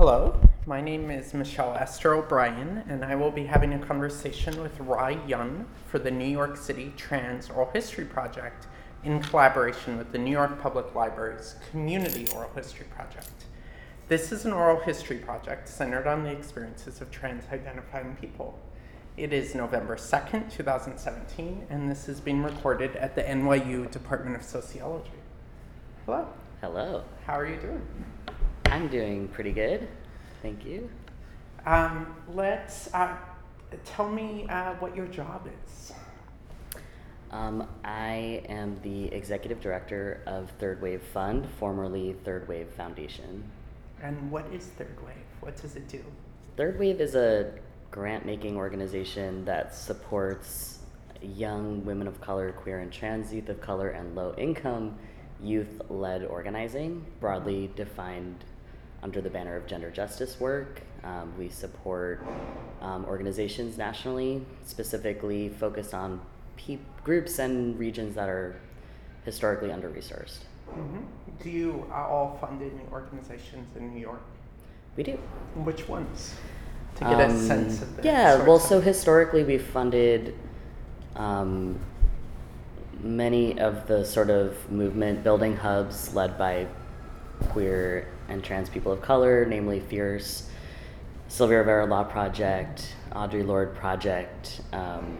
Hello, my name is Michelle Esther O'Brien, and I will be having a conversation with Rye Young for the New York City Trans Oral History Project in collaboration with the New York Public Library's Community Oral History Project. This is an oral history project centered on the experiences of trans identifying people. It is November 2nd, 2017, and this is being recorded at the NYU Department of Sociology. Hello, Hello. how are you doing? I'm doing pretty good. Thank you. Um, let's uh, tell me uh, what your job is. Um, I am the executive director of Third Wave Fund, formerly Third Wave Foundation. And what is Third Wave? What does it do? Third Wave is a grant making organization that supports young women of color, queer and trans youth of color, and low income youth led organizing, broadly defined under the banner of gender justice work. Um, we support um, organizations nationally, specifically focused on pe- groups and regions that are historically under resourced. hmm Do you all fund any organizations in New York? We do. Which ones? To get a Um, sense of the. Yeah, well, of- so historically we've funded um, many of the sort of movement building hubs led by queer and trans people of color, namely Fierce, Sylvia Rivera Law Project, Audre Lorde Project. Um,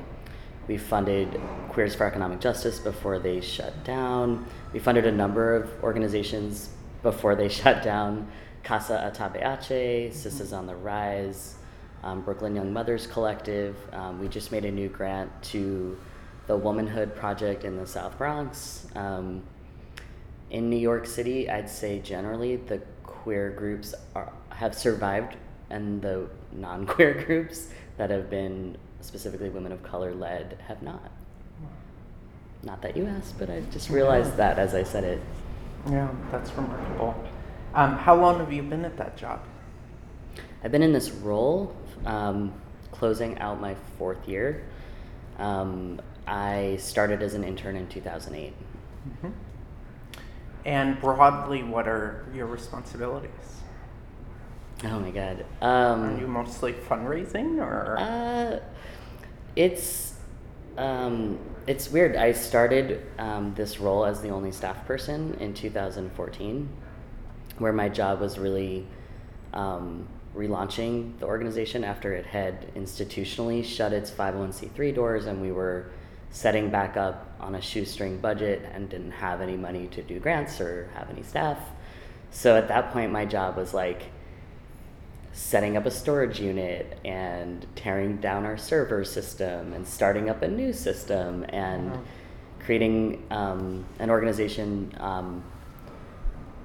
we funded Queers for Economic Justice before they shut down. We funded a number of organizations before they shut down. Casa Atabex Aché, Sisters on the Rise, um, Brooklyn Young Mothers Collective. Um, we just made a new grant to the Womanhood Project in the South Bronx. Um, in New York City, I'd say generally the queer groups are, have survived, and the non queer groups that have been specifically women of color led have not. Not that you asked, but I just realized that as I said it. Yeah, that's remarkable. Um, how long have you been at that job? I've been in this role, um, closing out my fourth year. Um, I started as an intern in 2008. hmm And broadly, what are your responsibilities? Oh my god. are you Um, mostly fundraising or? uh, it's um, it's weird. I started um, this role as the only staff person in 2014, where my job was really um, relaunching the organization after it had institutionally shut its 501c3 doors and we were setting back up on a shoestring budget and didn't have any money to do grants or have any staff. So at that point, my job was like setting up a storage unit and tearing down our server system and starting up a new system and Mhm. creating um, an organization um,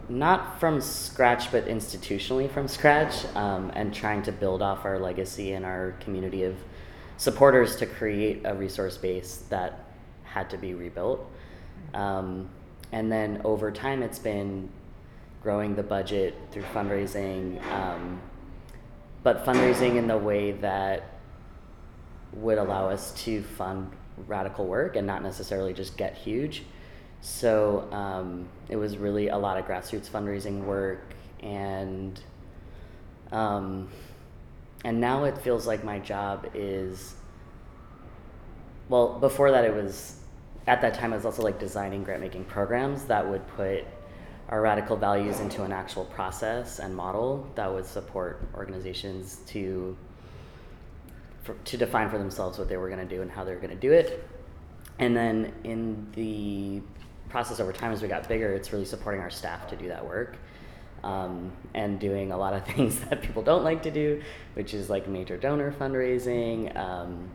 not from scratch but institutionally from scratch um, and trying to build off our legacy and our community of supporters to create a resource base that had to be rebuilt um, and then over time it's been growing the budget through fundraising um, but fundraising in the way that would allow us to fund radical work and not necessarily just get huge. So um, it was really a lot of grassroots fundraising work, and um, and now it feels like my job is. Well, before that, it was at that time I was also like designing grant making programs that would put our radical values into an actual process and model that would support organizations to for, to define for themselves what they were going to do and how they were going to do it. And then in the process over time, as we got bigger, it's really supporting our staff to do that work um, and doing a lot of things that people don't like to do, which is like major donor fundraising, um,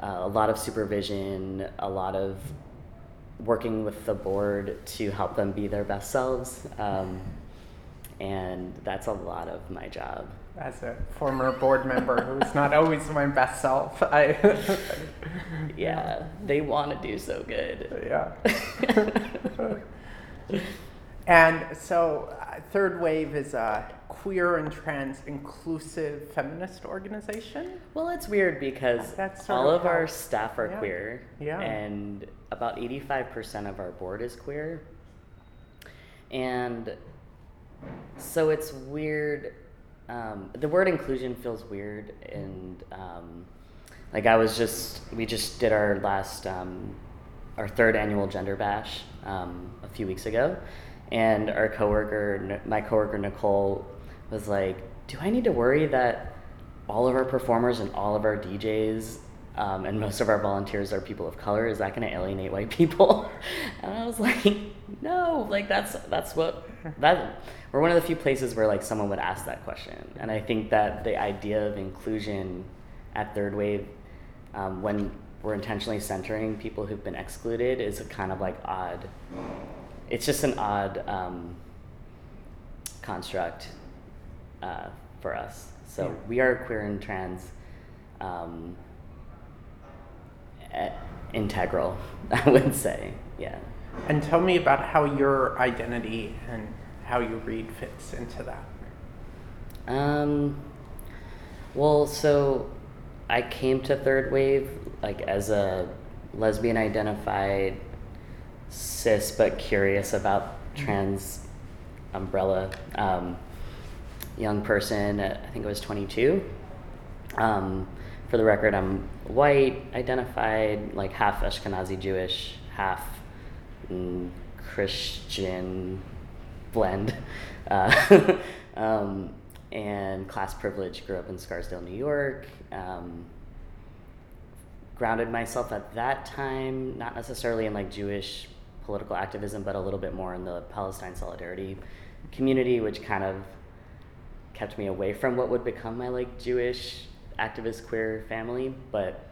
uh, a lot of supervision, a lot of working with the board to help them be their best selves. Um, and that's a lot of my job. As a former board member who's not always my best self, I. Yeah, they want to do so good. Yeah. and so, Third Wave is a queer and trans inclusive feminist organization. Well, it's weird because That's all of of our staff are yeah. queer, Yeah. and about 85% of our board is queer. And So it's weird. Um, the word inclusion feels weird, and um, like I was just, we just did our last, um, our third annual gender bash um, a few weeks ago, and our coworker, my coworker Nicole, was like, "Do I need to worry that all of our performers and all of our DJs um, and most of our volunteers are people of color. Is that going to alienate white people? and I was like, no, like that's that's what that we're one of the few places where like someone would ask that question. And I think that the idea of inclusion at Third Wave, um, when we're intentionally centering people who've been excluded, is kind of like odd. It's just an odd um, construct uh, for us. So Yeah. we are queer and trans. Um, eh, integral, I would say. Yeah. And tell me about how your identity and how you read fits into that. Um, well, so I came to Third Wave like as a lesbian identified, cis but curious about trans umbrella um, young person. At, I think I was 22. Um, for the record, I'm white, identified, like half Ashkenazi Jewish, half mm, Christian blend. Uh, um, and class privilege, grew up in Scarsdale, New York. Um, grounded myself at that time, not necessarily in like Jewish political activism, but a little bit more in the Palestine solidarity community, which kind of kept me away from what would become my like Jewish activist queer family, but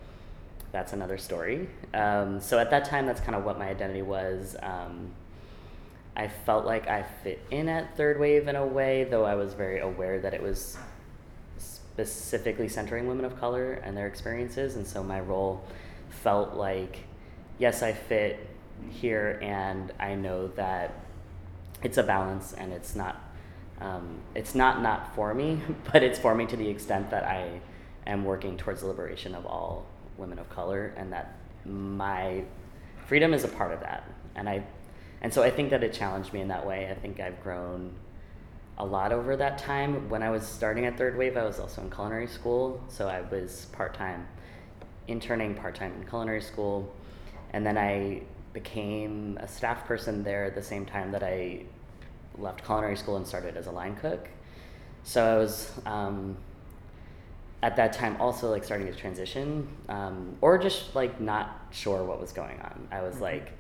that's another story. Um, so at that time, that's kind of what my identity was. Um, I felt like I fit in at Third Wave in a way, though I was very aware that it was specifically centering women of color and their experiences, and so my role felt like, yes, I fit here, and I know that it's a balance, and it's not, um, it's not not for me, but it's for me to the extent that I am working towards the liberation of all women of color, and that my freedom is a part of that, and I, and so I think that it challenged me in that way. I think I've grown a lot over that time. When I was starting at Third Wave, I was also in culinary school, so I was part time interning, part time in culinary school, and then I became a staff person there at the same time that I left culinary school and started as a line cook. So I was um, at that time also like starting to transition, um, or just like not sure what was going on. I was like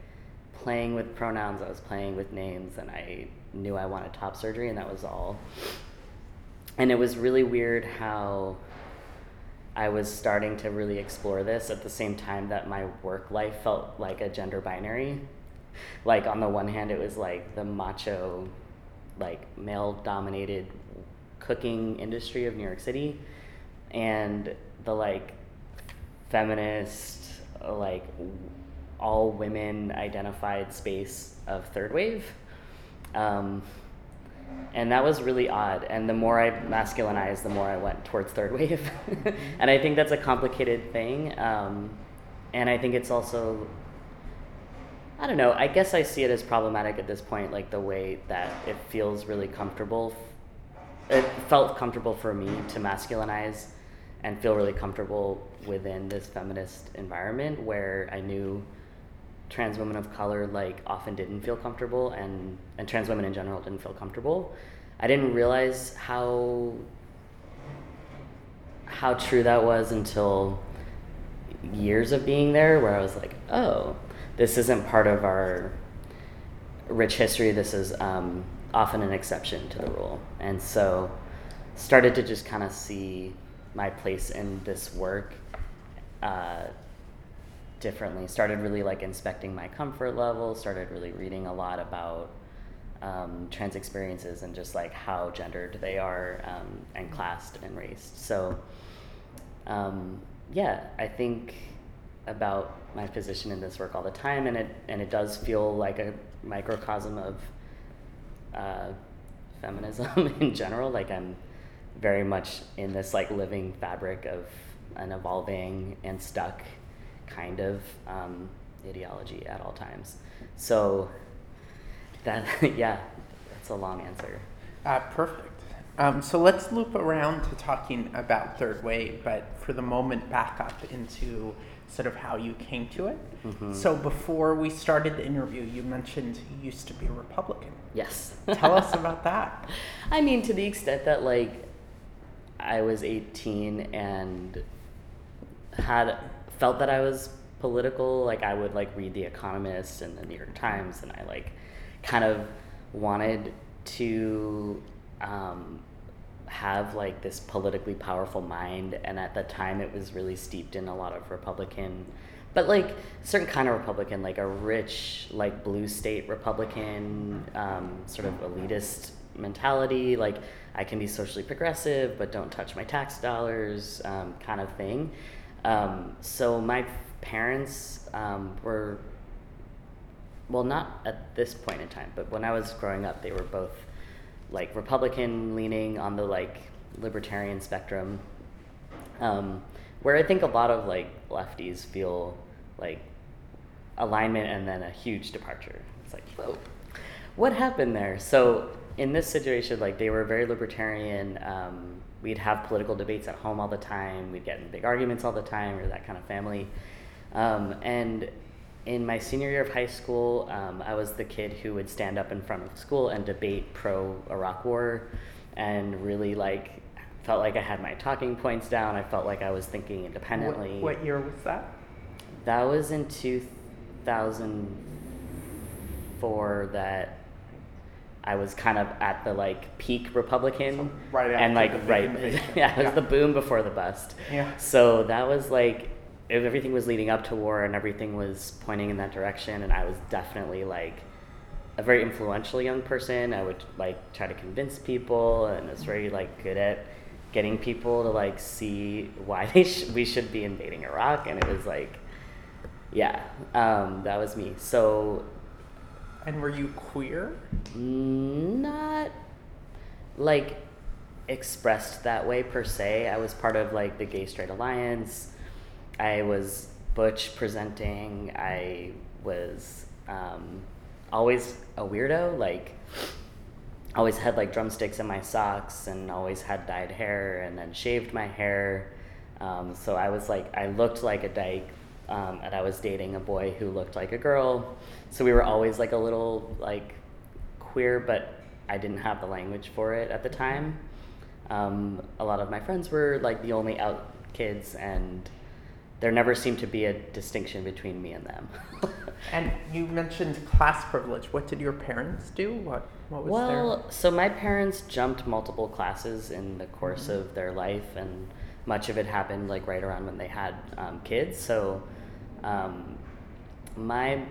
playing with pronouns, I was playing with names, and I knew I wanted top surgery, and that was all. And it was really weird how I was starting to really explore this at the same time that my work life felt like a gender binary. Like, on the one hand, it was like the macho, like male dominated cooking industry of New York City, and the like feminist, like all women identified space of third wave. Um, and that was really odd. And the more I masculinized, the more I went towards third wave. and I think that's a complicated thing. Um, and I think it's also, I don't know, I guess I see it as problematic at this point, like the way that it feels really comfortable. It felt comfortable for me to masculinize and feel really comfortable within this feminist environment where I knew trans women of color like often didn't feel comfortable and and trans women in general didn't feel comfortable. I didn't realize how how true that was until years of being there where i was like oh this isn't part of our rich history. This is um, often an exception to the rule. And so started to just kind of see my place in this work uh, differently. Started really like inspecting my comfort level. Started really reading a lot about um, trans experiences and just like how gendered they are um, and classed and raced. So um, yeah, I think about my position in this work all the time, and it and it does feel like a microcosm of uh, feminism in general. Like I'm very much in this like living fabric of an evolving and stuck kind of um, ideology at all times. So that yeah, that's a long answer. Uh, perfect. Um, so let's loop around to talking about Third Wave, but for the moment, back up into sort of how you came to it. Mhm. So before we started the interview, you mentioned you used to be a Republican. Yes. Tell us about that. I mean, to the extent that like I was 18 and had felt that I was political, like I would like read The Economist and the New York Times, and I like kind of wanted to um, have like this politically powerful mind, and at the time it was really steeped in a lot of Republican. But like certain kind of Republican, like a rich, like blue state Republican, um, sort of elitist mentality, like I can be socially progressive, but don't touch my tax dollars, um, kind of thing. Um, so my parents um, were, well, not at this point in time, but when I was growing up, they were both like Republican leaning on the like libertarian spectrum, um, where I think a lot of like lefties feel like alignment and then a huge departure. It's like, whoa, what happened there? So in this situation, like they were very libertarian. Um, we'd have political debates at home all the time. We'd get in big arguments all the time. Are that kind of family. Um, and in my senior year of high school, um, I was the kid who would stand up in front of school and debate pro Iraq War, and really like felt like I had my talking points down. I felt like I was thinking independently. What, what year was that? That was in 2004 that I was kind of at the like peak Republican. So right and like the right yeah, it was Yeah. the boom before the bust. Yeah. So that was like if everything was leading up to war and everything was pointing in that direction and I was definitely like a very influential young person. I would like try to convince people and was very like good at getting people to like see why they sh- we should be invading Iraq and it was like yeah, um, that was me. So And were you queer? not like expressed that way per se. I was part of like the Gay Straight Alliance. I was butch presenting. I was um, always a weirdo. Like always had like drumsticks in my socks and always had dyed hair and then shaved my hair. Um, so I was like I looked like a dyke. Um, and I was dating a boy who looked like a girl. So we were always like a little like queer, but I didn't have the language for it at the time. Um, a lot of my friends were like the only out kids, and there never seemed to be a distinction between me and them. And you mentioned class privilege. What did your parents do? What what was well, their so my parents jumped multiple classes in the course Mhm. of their life, and much of it happened like right around when they had um, kids. So, um, my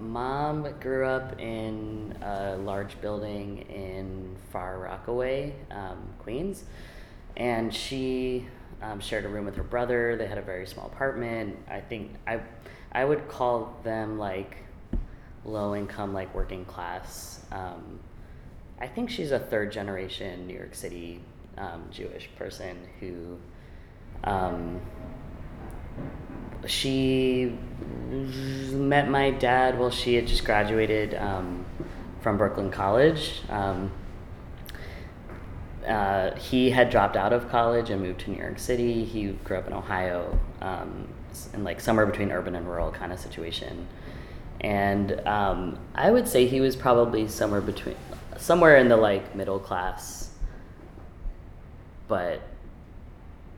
mom grew up in a large building in Far Rockaway, um, Queens, and she um, shared a room with her brother. They had a very small apartment. I think I, I would call them like low income, like working class. Um, I think she's a third generation New York City um, Jewish person who um, she met my dad while she had just graduated um, from Brooklyn College. Um, uh, he had dropped out of college and moved to New York City. He grew up in Ohio, um, in like somewhere between urban and rural kind of situation. And um, I would say he was probably somewhere between, somewhere in the like middle class. But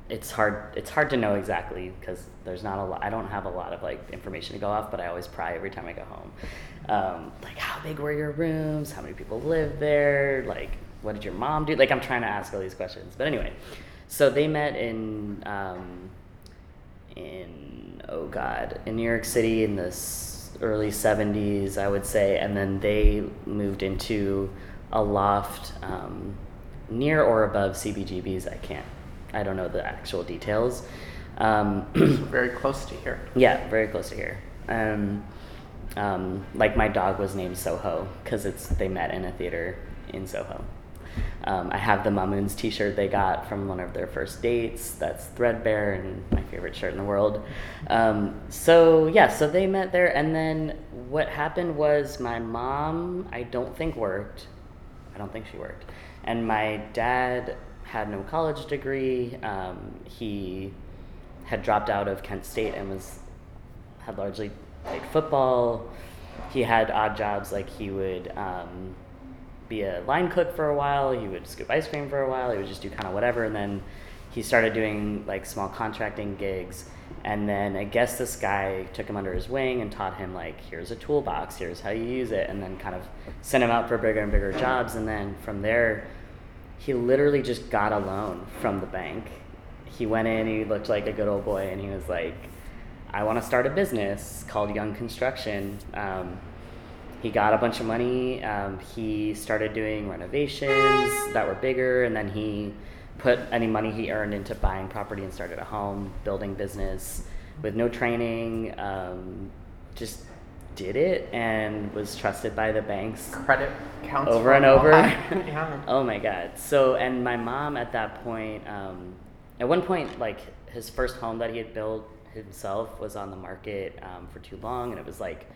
it's hard. It's hard to know exactly because there's not a lot. I don't have a lot of like information to go off, but I always pry every time I go home. Um, like, how big were your rooms? How many people live there? Like, what did your mom do? Like, I'm trying to ask all these questions. But anyway, so they met in um, in oh god in New York City in the early 70s, I would say, and then they moved into a loft um, near or above CBGB's. I can't. I don't know the actual details. Um, very close to here? yeah, very close to here. Um, um, like my dog was named Soho because it's they met in a theater in Soho. Um, I have the Mamoun's T-shirt they got from one of their first dates. That's threadbare and my favorite shirt in the world. Um, so yeah, so they met there, and then what happened was my mom, I don't think worked. I don't think she worked, And my dad had no college degree. Um, he had dropped out of Kent State and was had largely played football. He had odd jobs like he would um, be a line cook for a while. He would scoop ice cream for a while. He would just do kind of whatever, and then he started doing like small contracting gigs. And then I guess this guy took him under his wing and taught him like, here's a toolbox, here's how you use it, and then kind of sent him out for bigger and bigger jobs. And then from there, he literally just got a loan from the bank. He went in, he looked like a good old boy, and he was like, I want to start a business called Young Construction. Um, he got a bunch of money. Um, he started doing renovations that were bigger, and then he put any money he earned into buying property and started a home, building business with no training. Um, just did it and was trusted by the banks Credit counts over and over. yeah. oh my god. So and my mom at that point, um, at one point, like his first home that he had built himself was on the market um, for too long, and it was like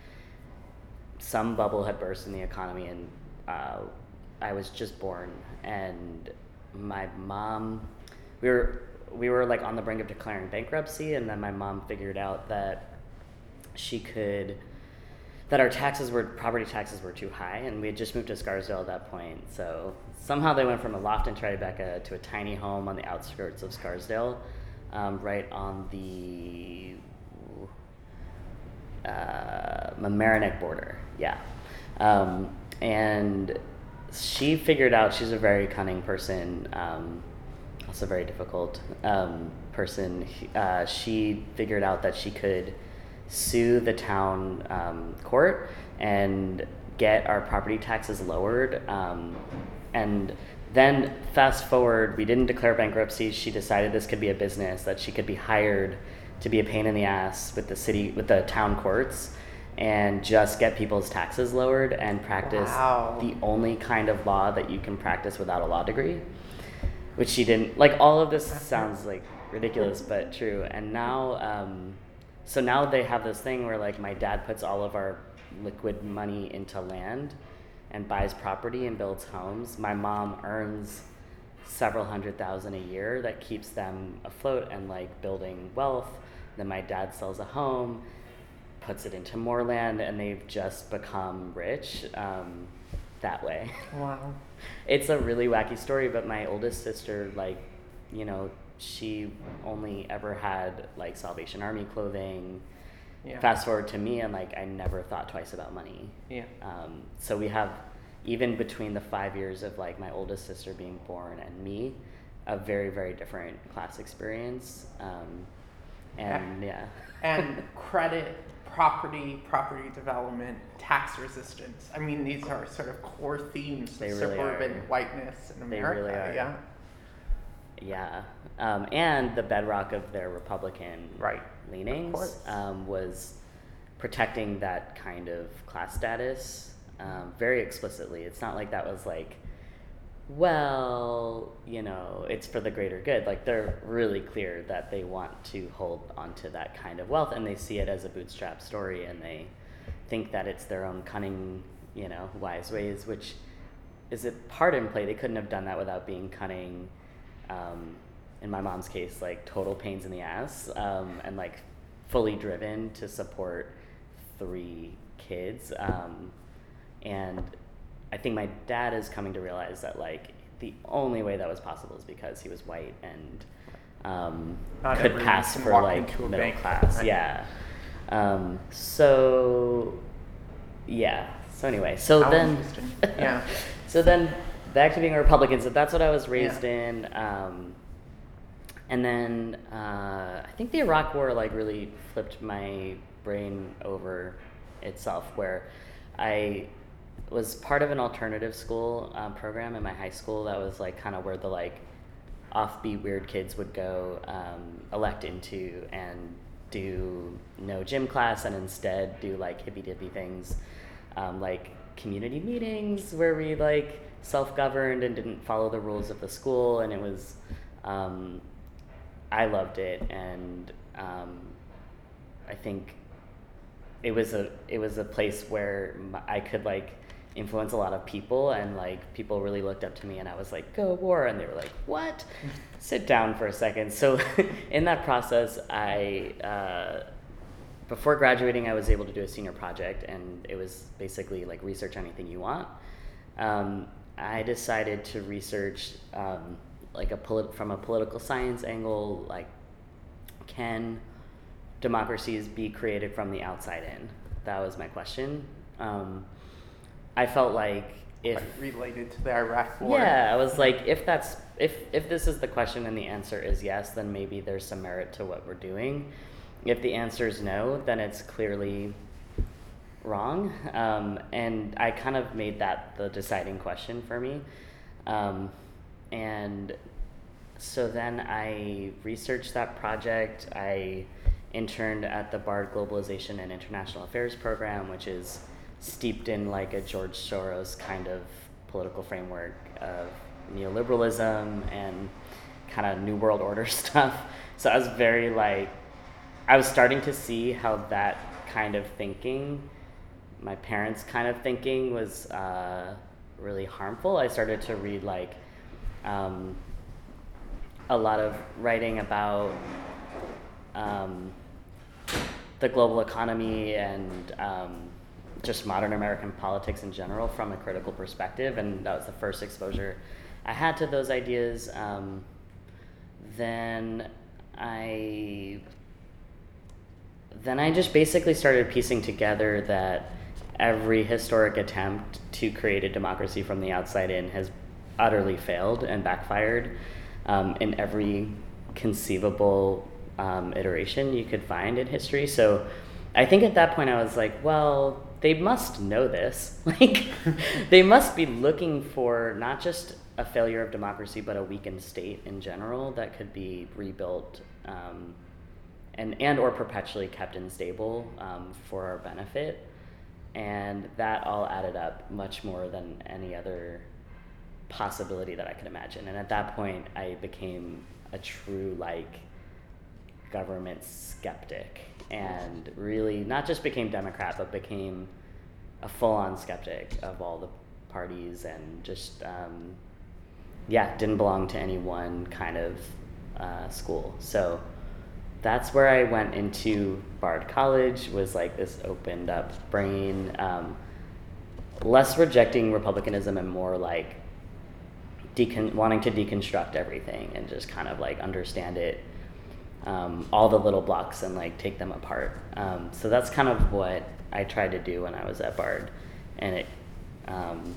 some bubble had burst in the economy, and uh, I was just born, and my mom, we were we were like on the brink of declaring bankruptcy, and then my mom figured out that she could that our taxes were property taxes were too high, and we had just moved to Scarsdale at that point. So somehow they went from a loft in Tribeca to a tiny home on the outskirts of Scarsdale, um, right on the uh, Mamaroneck border. Yeah, um, and she figured out she's a very cunning person. Um, also very difficult um, person. Uh, she figured out that she could sue the town um, court and get our property taxes lowered. Um, and then fast forward, we didn't declare bankruptcy. She decided this could be a business that she could be hired to be a pain in the ass with the city with the town courts and just get people's taxes lowered and practice Wow. the only kind of law that you can practice without a law degree which she didn't like all of this sounds like ridiculous but true and now um, so now they have this thing where like my dad puts all of our liquid money into land and buys property and builds homes. My mom earns several hundred thousand a year that keeps them afloat and like building wealth. Then my dad sells a home puts it into more land and they've just become rich um, that way. Wow. it's a really wacky story, but my oldest sister, like, you know, she only ever had like Salvation Army clothing. Yeah. Fast forward to me, and like, I never thought twice about money. Yeah. Um, so we have, even between the five years of like my oldest sister being born and me, a very, very different class experience. Um, and yeah. and credit, property, property development, tax resistance. I mean, these are sort of core themes They of really suburban are. whiteness in They America. really are. Yeah. Yeah, um, and the bedrock of their Republican Right. leanings um, was protecting that kind of class status um, very explicitly. It's not like that was like, well, you know, it's for the greater good. Like they're really clear that they want to hold onto that kind of wealth, and they see it as a bootstrap story, and they think that it's their own cunning, you know, wise ways, which is a part in play. They couldn't have done that without being cunning. Um, in my mom's case, like total pains in the ass, um, and like fully driven to support three kids. Um, and I think my dad is coming to realize that like the only way that was possible is because he was white and um, could pass for like middle bank. class. Right. Yeah. Um, so yeah. So anyway, so then. Yeah. so then back to being a Republican. So that's what I was raised Yeah. in. Um, and then uh, I think the Iraq War like really flipped my brain over itself, where I was part of an alternative school um, program in my high school that was like kind of where the like offbeat weird kids would go um, elect into and do no gym class and instead do like hippy dippy things um, like community meetings where we like self-governed and didn't follow the rules of the school and it was um, i loved it and um, i think it was a it was a place where I could like influence a lot of people and like people really looked up to me and I was like go war and they were like what? Sit down for a second. So in that process I uh, before graduating I was able to do a senior project and it was basically like research anything you want. Um, I decided to research um, like a polit- from a political science angle like can democracies be created from the outside in that was my question um, I felt like if Like, related to the Iraq War. yeah, I was like, if that's if if this is the question and the answer is yes, then maybe there's some merit to what we're doing. If the answer is no, then it's clearly wrong. Um, and I kind of made that the deciding question for me. Um, and so then I researched that project. I interned at the Bard Globalization and International Affairs program, which is steeped in like a George Soros kind of political framework of neoliberalism and kind of New World Order stuff. So I was very like, I was starting to see how that kind of thinking, my parents' kind of thinking, was uh, really harmful. I started to read like um, a lot of writing about um, the global economy and um, just modern American politics in general from a critical perspective, and that was the first exposure I had to those ideas. Um, then I then I just basically started piecing together that every historic attempt to create a democracy from the outside in has utterly failed and backfired um, in every conceivable um, iteration you could find in history. So I think at that point I was like, well, they must know this. Like, they must be looking for not just a failure of democracy, but a weakened state in general that could be rebuilt um, and and or perpetually kept unstable um, for our benefit. And that all added up much more than any other possibility that I could imagine. And at that point, I became a true like government skeptic and really not just became Democrat, but became a full on skeptic of all the parties and just, um, yeah, didn't belong to any one kind of uh, school. So that's where I went into Bard College, was like this opened up brain, um, less rejecting republicanism and more like decon- wanting to deconstruct everything and just kind of like understand it um, all the little blocks and like take them apart. Um, so that's kind of what I tried to do when I was at Bard, and it, um,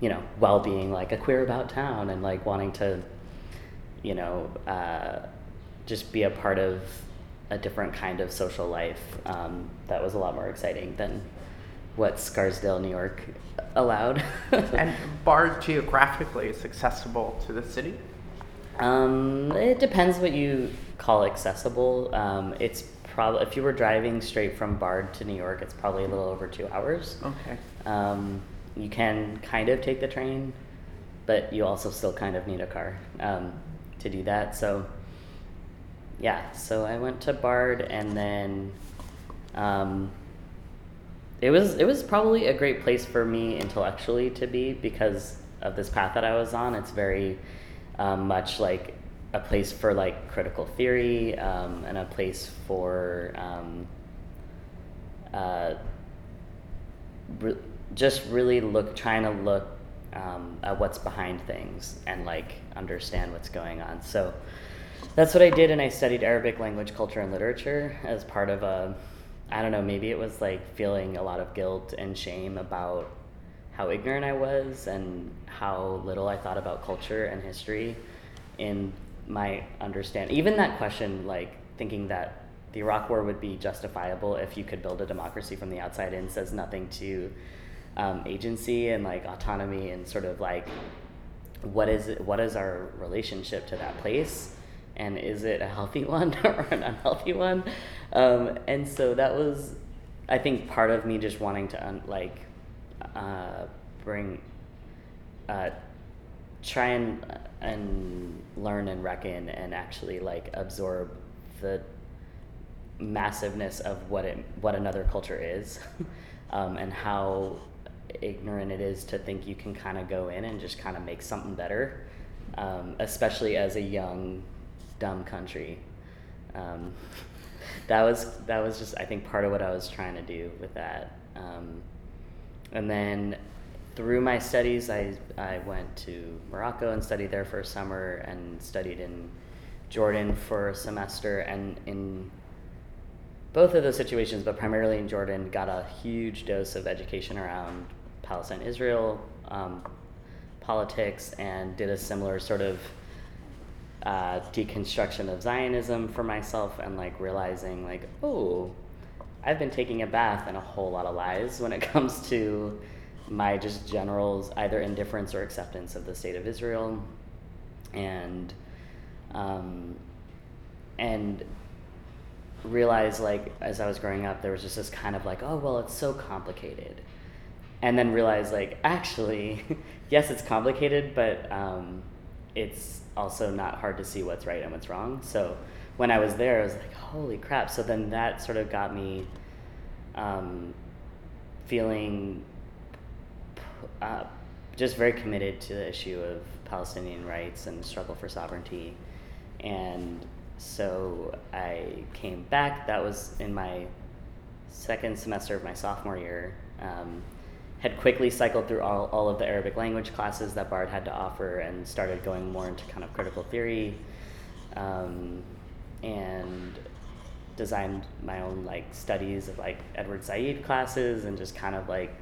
you know, while being like a queer about town and like wanting to, you know, uh, just be a part of a different kind of social life um, that was a lot more exciting than what Scarsdale, New York, allowed. And Bard geographically is accessible to the city. Um, it depends what you call accessible. Um, it's probably if you were driving straight from Bard to New York, it's probably a little over two hours. Okay. Um, you can kind of take the train, but you also still kind of need a car um, to do that. So, yeah. So I went to Bard, and then um, it was it was probably a great place for me intellectually to be because of this path that I was on. It's very um, much like a place for like critical theory um, and a place for um, uh, re- just really look trying to look um, at what's behind things and like understand what's going on. So that's what I did, and I studied Arabic language, culture, and literature as part of a I don't know, maybe it was like feeling a lot of guilt and shame about how ignorant I was and how little I thought about culture and history in my understand even that question like thinking that the Iraq war would be justifiable if you could build a democracy from the outside in says nothing to um, agency and like autonomy and sort of like what is what is our relationship to that place and is it a healthy one or an unhealthy one? Um, and so that was i think part of me just wanting to un- like uh, bring uh, try and and learn and reckon and actually like absorb the massiveness of what it what another culture is um, and how ignorant it is to think you can kind of go in and just kind of make something better, um, especially as a young, dumb country. Um, that was that was just I think part of what I was trying to do with that. Um, and then through my studies, I I went to Morocco and studied there for a summer, and studied in Jordan for a semester, and in both of those situations, but primarily in Jordan, got a huge dose of education around Palestine Israel um, politics and did a similar sort of uh, deconstruction of Zionism for myself and like realizing, like, oh, I've been taking a bath in a whole lot of lies when it comes to my just general either indifference or acceptance of the state of Israel. And um, and realize like as I was growing up, there was just this kind of like, oh well, it's so complicated, and then realize like actually, yes, it's complicated, but um, it's also not hard to see what's right and what's wrong. So when I was there, I was like, holy crap! So then that sort of got me um, feeling uh, just very committed to the issue of Palestinian rights and struggle for sovereignty, and so I came back. That was in my second semester of my sophomore year. Um, had quickly cycled through all, all of the Arabic language classes that Bard had to offer and started going more into kind of critical theory um, and designed my own like studies of like Edward Said classes and just kind of like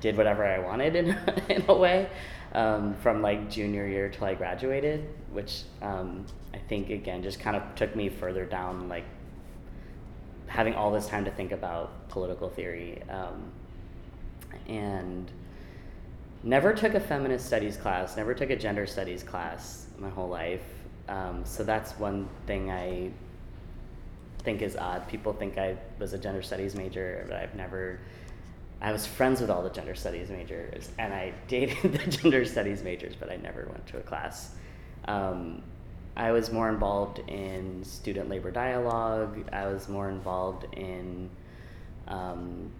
did whatever I wanted in, in a way um, from like junior year till I graduated, which um, I think again just kind of took me further down like having all this time to think about political theory um, and never took a feminist studies class never took a gender studies class my whole life um, so that's one thing i think is odd people think i was a gender studies major but i've never i was friends with all the gender studies majors and i dated the gender studies majors but i never went to a class um, I was more involved in student labor dialogue. I was more involved in. Um,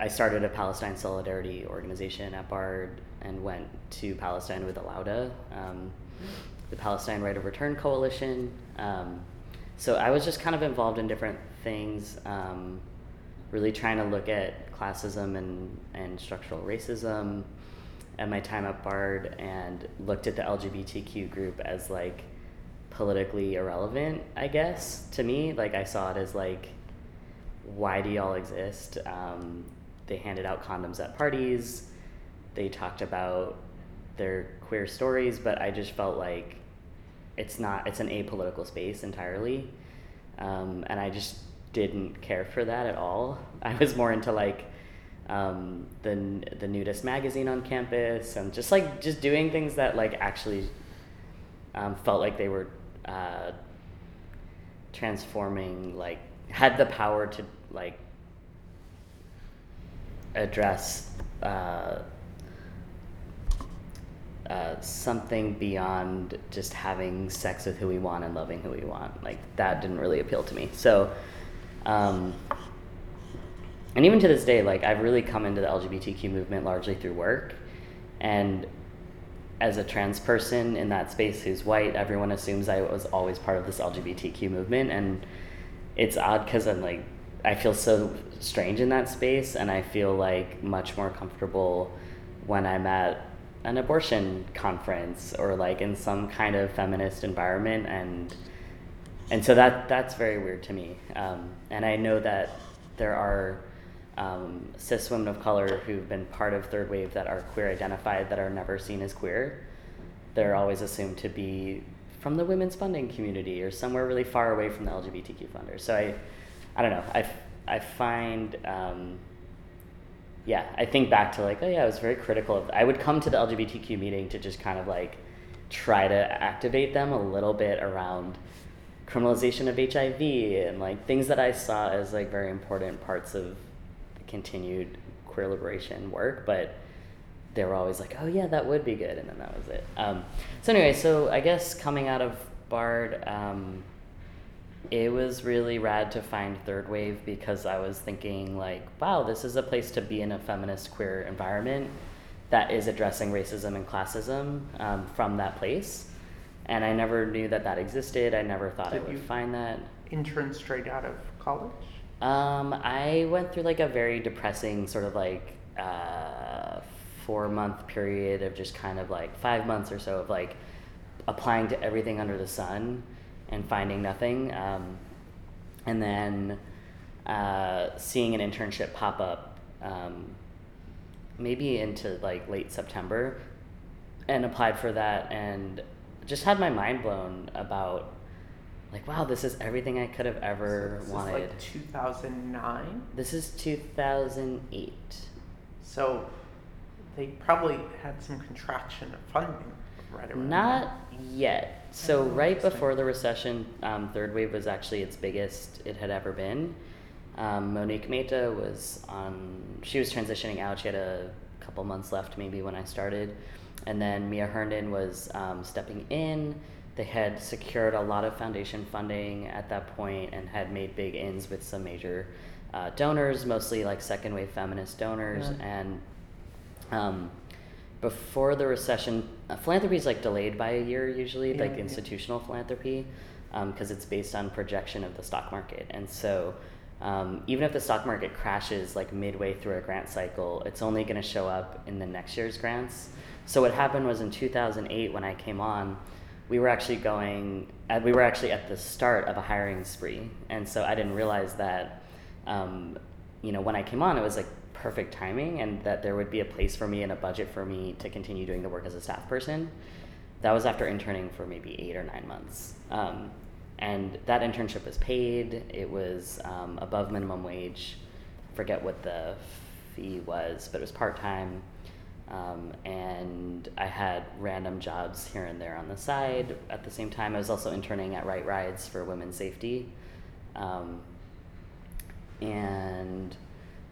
I started a Palestine solidarity organization at Bard and went to Palestine with Al-Awda, um, the Palestine Right of Return Coalition. Um, so I was just kind of involved in different things, um, really trying to look at classism and, and structural racism at my time at Bard and looked at the LGBTQ group as like politically irrelevant, I guess, to me. Like I saw it as like, why do y'all exist? Um, they handed out condoms at parties. They talked about their queer stories, but I just felt like it's not, it's an apolitical space entirely. Um, and I just didn't care for that at all. I was more into like, um, the the nudist magazine on campus and just like just doing things that like actually um, felt like they were uh, transforming like had the power to like address uh, uh, something beyond just having sex with who we want and loving who we want. Like that didn't really appeal to me. So um, and even to this day, like I've really come into the LGBTQ movement largely through work, and as a trans person in that space who's white, everyone assumes I was always part of this LGBTQ movement, and it's odd because I'm like I feel so strange in that space, and I feel like much more comfortable when I'm at an abortion conference or like in some kind of feminist environment, and and so that that's very weird to me. Um, and I know that there are um, cis women of color who've been part of third wave that are queer identified that are never seen as queer. They're always assumed to be from the women's funding community or somewhere really far away from the LGBTQ funders. So I, I don't know. I, I find, um, yeah, I think back to like, oh yeah, I was very critical of. I would come to the LGBTQ meeting to just kind of like try to activate them a little bit around criminalization of HIV and like things that I saw as like very important parts of continued queer liberation work, but they were always like, oh yeah, that would be good, and then that was it. Um, so anyway, so I guess coming out of Bard, um, it was really rad to find Third Wave because I was thinking like, wow, this is a place to be in a feminist queer environment that is addressing racism and classism um, from that place. And I never knew that that existed. I never thought I Did would you- find that. Intern straight out of college? Um, I went through like a very depressing sort of like uh, four month period of just kind of like five months or so of like applying to everything under the sun and finding nothing. Um, and then uh, seeing an internship pop up um, maybe into like late September and applied for that and just had my mind blown about like wow this is everything I could have ever so this wanted. Is like 2009. This is 2008. So they probably had some contraction of funding right around. Not yet. So right before the recession, um, third wave was actually its biggest it had ever been. Um, Monique Mehta was on. She was transitioning out. She had a couple months left, maybe when I started, and then Mia Herndon was um, stepping in. They had secured a lot of foundation funding at that point and had made big ins with some major uh, donors, mostly like second wave feminist donors, Yeah. and um, before the recession, uh, philanthropy is like delayed by a year usually, Yeah, like yeah. institutional philanthropy, because it's based on projection of the stock market. And so, um, even if the stock market crashes like midway through a grant cycle, it's only going to show up in the next year's grants. So what happened was in 2008 when I came on, we were actually going, uh, we were actually at the start of a hiring spree, and so I didn't realize that um, you know, when I came on, it was like perfect timing and that there would be a place for me and a budget for me to continue doing the work as a staff person. That was after interning for maybe eight or nine months. Um, and that internship was paid, it was um, above minimum wage. Forget what the fee was, but it was part time. Um, and I had random jobs here and there on the side. At the same time, I was also interning at Right Rides for women's safety. Um, and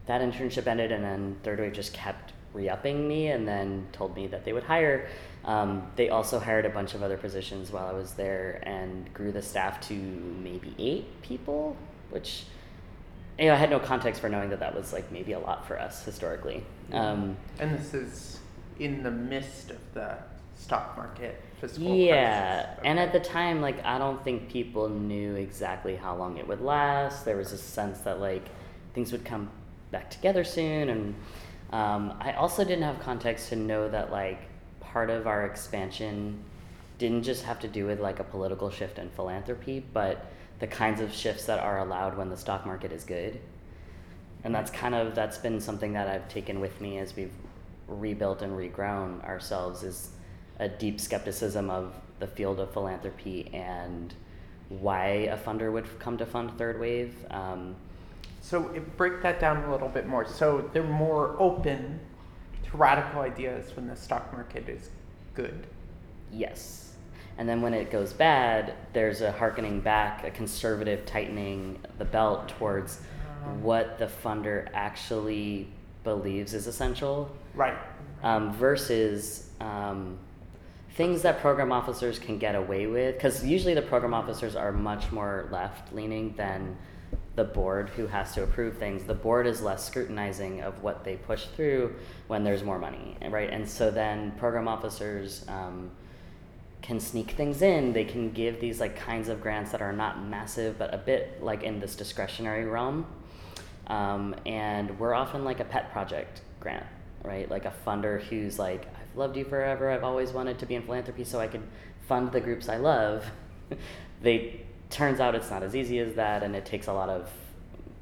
that internship ended and then third wave just kept re-upping me and then told me that they would hire um, they also hired a bunch of other positions while i was there and grew the staff to maybe eight people which you know, i had no context for knowing that that was like maybe a lot for us historically um, And this is in the midst of the stock market Yeah, crisis. and at the time, like I don't think people knew exactly how long it would last. There was a sense that like things would come back together soon, and um, I also didn't have context to know that like part of our expansion didn't just have to do with like a political shift in philanthropy, but the kinds of shifts that are allowed when the stock market is good. And that's kind of that's been something that I've taken with me as we've rebuilt and regrown ourselves is a deep skepticism of the field of philanthropy and why a funder would come to fund third wave. Um, So it, break that down a little bit more. So they're more open to radical ideas when the stock market is good. Yes. And then when it goes bad, there's a harkening back, a conservative tightening the belt towards what the funder actually believes is essential Right. um, versus um, things that program officers can get away with. Because usually the program officers are much more left leaning than the board who has to approve things. The board is less scrutinizing of what they push through when there's more money, right? And so then program officers um, can sneak things in. They can give these like kinds of grants that are not massive, but a bit like in this discretionary realm. Um, and we're often like a pet project grant, right? Like a funder who's like, I've loved you forever. I've always wanted to be in philanthropy so I can fund the groups I love. they turns out it's not as easy as that, and it takes a lot of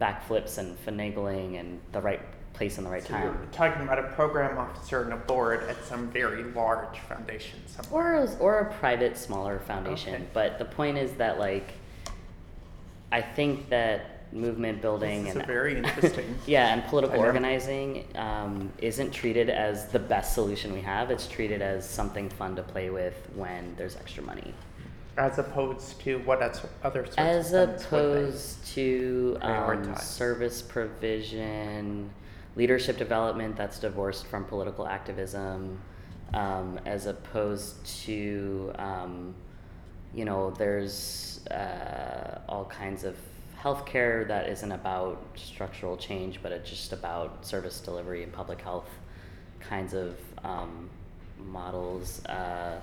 backflips and finagling and the right place and the right So time. you're talking about a program officer and a board at some very large foundation somewhere. or a, or a private smaller foundation Okay. but the point is that like i think that movement building and a very interesting yeah and political organizing um, isn't treated as the best solution we have it's treated as something fun to play with when there's extra money As opposed to what else- other sorts as of would they? opposed to um, prioritize? service provision, leadership development that's divorced from political activism, um, as opposed to um, you know, there's uh, all kinds of healthcare that isn't about structural change, but it's just about service delivery and public health kinds of um, models. Uh,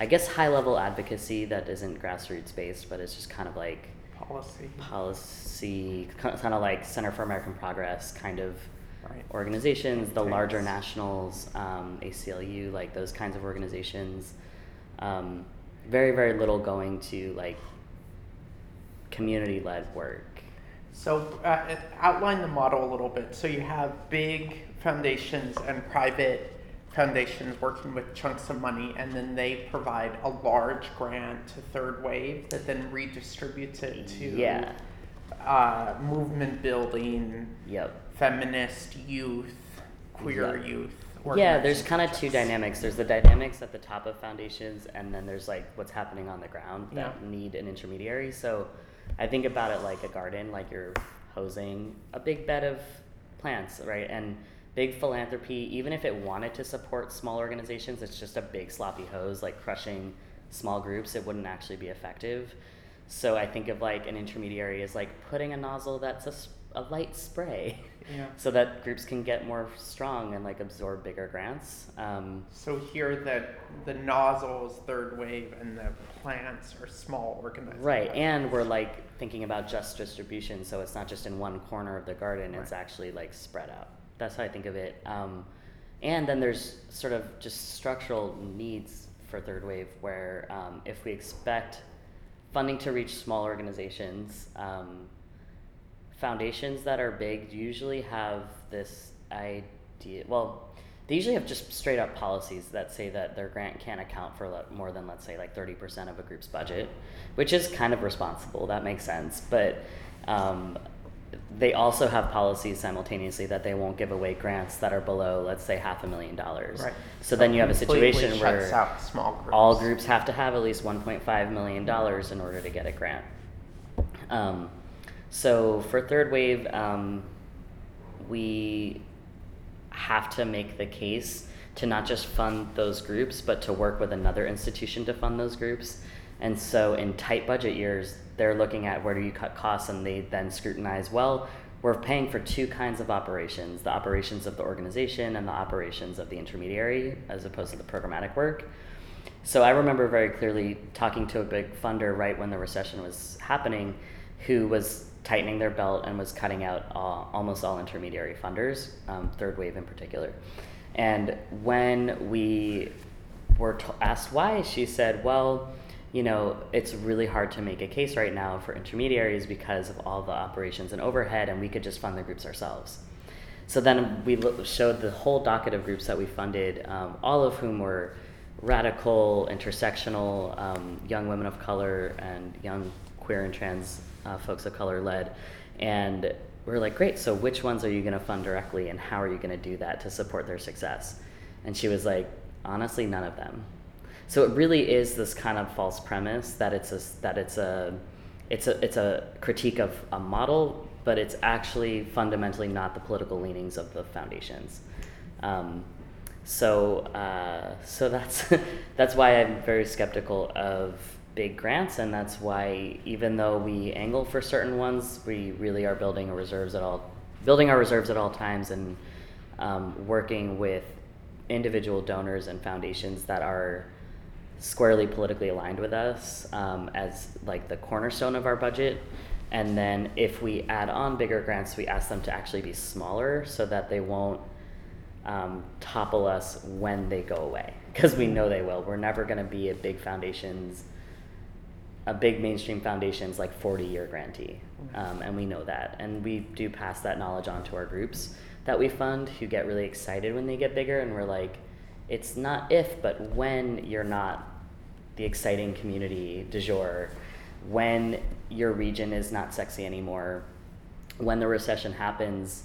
I guess high level advocacy that isn't grassroots based, but it's just kind of like Policy. policy, kind of like Center for American Progress kind of Right. organizations, the larger nationals, um, ACLU, like those kinds of organizations. Um, very, very little going to like community led work. So uh, outline the model a little bit. So you have big foundations and private foundations working with chunks of money, and then they provide a large grant to Third Wave that then redistributes it to Yeah. uh, movement building, Yep. feminist youth, queer Yeah. youth. Yeah, there's kind of two dynamics. There's the dynamics at the top of foundations, and then there's like what's happening on the ground that Yeah. need an intermediary. So I think about it like a garden, like you're hosing a big bed of plants, right? And big philanthropy, even if it wanted to support small organizations, it's just a big sloppy hose, like crushing small groups. It wouldn't actually be effective. So I think of like an intermediary as like putting a nozzle that's a light spray. Yeah. so that groups can get more strong and like absorb bigger grants. Um, So here that the nozzles third wave and the plants are small organizations. right, and we're like thinking about just distribution, so it's not just in one corner of the garden; it's actually like spread out. That's how I think of it. Um, and then there's sort of just structural needs for third wave, where um, if we expect funding to reach small organizations, um, foundations that are big usually have this idea well they usually have just straight up policies that say that their grant can't account for more than let's say like 30% of a group's budget which is kind of responsible that makes sense but um, they also have policies simultaneously that they won't give away grants that are below let's say half a million dollars Right. so then you have a situation where out small groups. all groups have to have at least 1.5 million dollars in order to get a grant. Um, so for third wave, um, we have to make the case to not just fund those groups, but to work with another institution to fund those groups. And so in tight budget years, they're looking at where do you cut costs, and they then scrutinize well. We're paying for two kinds of operations the operations of the organization and the operations of the intermediary, as opposed to the programmatic work. So I remember very clearly talking to a big funder right when the recession was happening, who was tightening their belt and was cutting out all, almost all intermediary funders, um, third wave in particular. And when we were t- asked why, she said, "Well, you know, it's really hard to make a case right now for intermediaries because of all the operations and overhead, and we could just fund the groups ourselves." So then we lo- showed the whole docket of groups that we funded, um, all of whom were radical, intersectional, um, young women of color, and young queer and trans uh, folks of color led. And we are like, great, so which ones are you going to fund directly, and how are you going to do that to support their success? And she was like, honestly, none of them. So it really is this kind of false premise that it's a that it's a it's a it's a critique of a model, but it's actually fundamentally not the political leanings of the foundations. Um, so uh, so that's that's why I'm very skeptical of big grants, and that's why even though we angle for certain ones, we really are building our reserves at all building our reserves at all times and um, working with individual donors and foundations that are squarely politically aligned with us um, as like the cornerstone of our budget. And then if we add on bigger grants we ask them to actually be smaller so that they won't um, topple us when they go away. Because we know they will. We're never going to be a big foundations a big mainstream foundations like 40 year grantee. Um, and we know that. And we do pass that knowledge on to our groups that we fund who get really excited when they get bigger and we're like it's not if but when you're not the exciting community du jour. When your region is not sexy anymore when the recession happens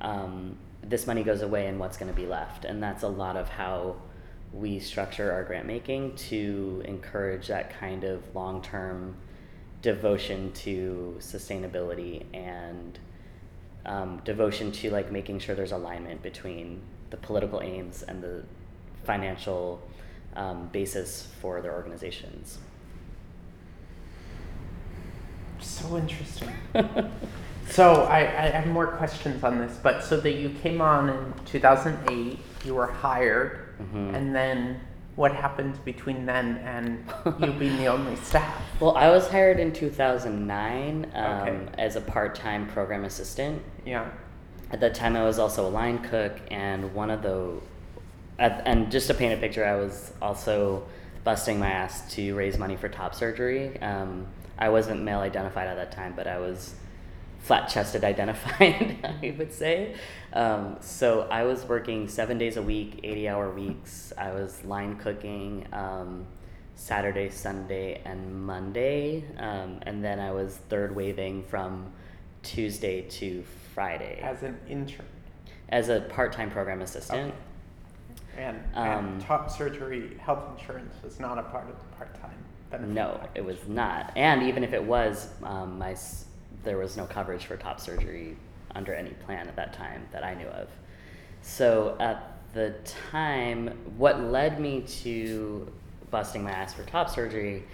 um, this money goes away and what's going to be left. And that's a lot of how we structure our grant making to encourage that kind of long-term devotion to sustainability and um, devotion to like making sure there's alignment between the political aims and the financial um, basis for their organizations. so interesting. So I, I have more questions on this, but so that you came on in 2008, you were hired, Mhm. and then what happened between then and you being the only staff? Well, I was hired in 2009 um, Okay. as a part time program assistant. Yeah. At that time, I was also a line cook, and one of the, at, and just to paint a picture, I was also busting my ass to raise money for top surgery. Um, I wasn't male identified at that time, but I was flat chested identified, I would say. Um, so I was working seven days a week, 80 hour weeks. I was line cooking um, Saturday, Sunday, and Monday. Um, and then I was third waving from Tuesday to Friday As an intern. as a part time program assistant. And, Um, and top surgery health insurance was not a part of the part-time benefit. No, package. it was not. And even if it was, um, my there was no coverage for top surgery under any plan at that time that I knew of. So at the time, what led me to busting my ass for top surgery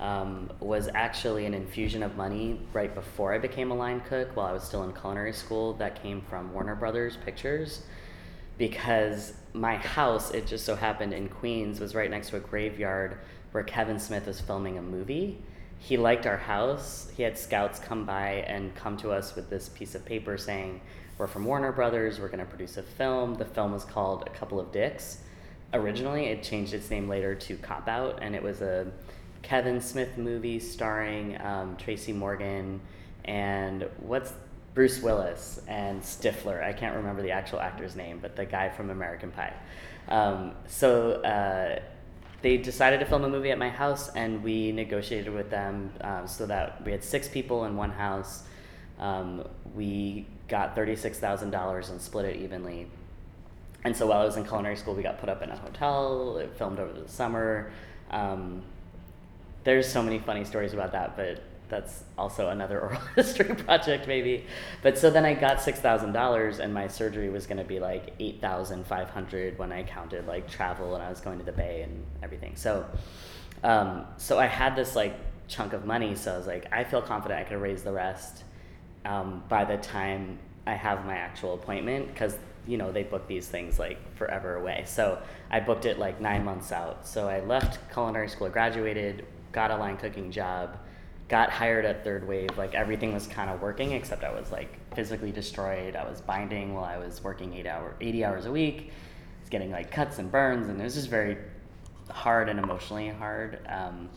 um, was actually an infusion of money right before I became a line cook while I was still in culinary school that came from Warner Brothers Pictures because my house, it just so happened in Queens, was right next to a graveyard where Kevin Smith was filming a movie. He liked our house. He had scouts come by and come to us with this piece of paper saying, We're from Warner Brothers, we're going to produce a film. The film was called A Couple of Dicks. Originally, it changed its name later to Cop Out, and it was a Kevin Smith movie starring um, Tracy Morgan and what's Bruce Willis and Stifler. I can't remember the actual actor's name, but the guy from American Pie. Um, so uh, they decided to film a movie at my house, and we negotiated with them um, so that we had six people in one house. Um, we got thirty-six thousand dollars and split it evenly. And so while I was in culinary school, we got put up in a hotel. It filmed over the summer. Um, there's so many funny stories about that, but that's also another oral history project maybe. But so then I got six thousand dollars, and my surgery was going to be like eight thousand five hundred when I counted like travel and I was going to the Bay and everything. So, um, so I had this like chunk of money, so I was like, I feel confident I could raise the rest um, by the time I have my actual appointment because you know they book these things like forever away. So I booked it like nine months out. So I left culinary school, graduated, got a line cooking job, got hired at Third Wave. Like everything was kind of working except I was like physically destroyed. I was binding while I was working eight hour, eighty hours a week. It's getting like cuts and burns, and it was just very hard and emotionally hard. Um,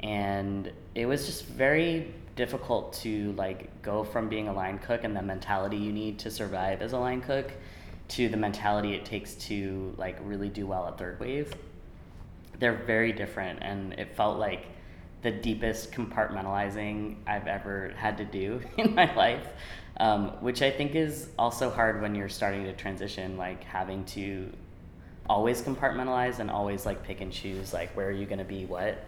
and it was just very difficult to like go from being a line cook and the mentality you need to survive as a line cook to the mentality it takes to like really do well at third wave they're very different and it felt like the deepest compartmentalizing i've ever had to do in my life um, which i think is also hard when you're starting to transition like having to always compartmentalize and always like pick and choose like where are you going to be what.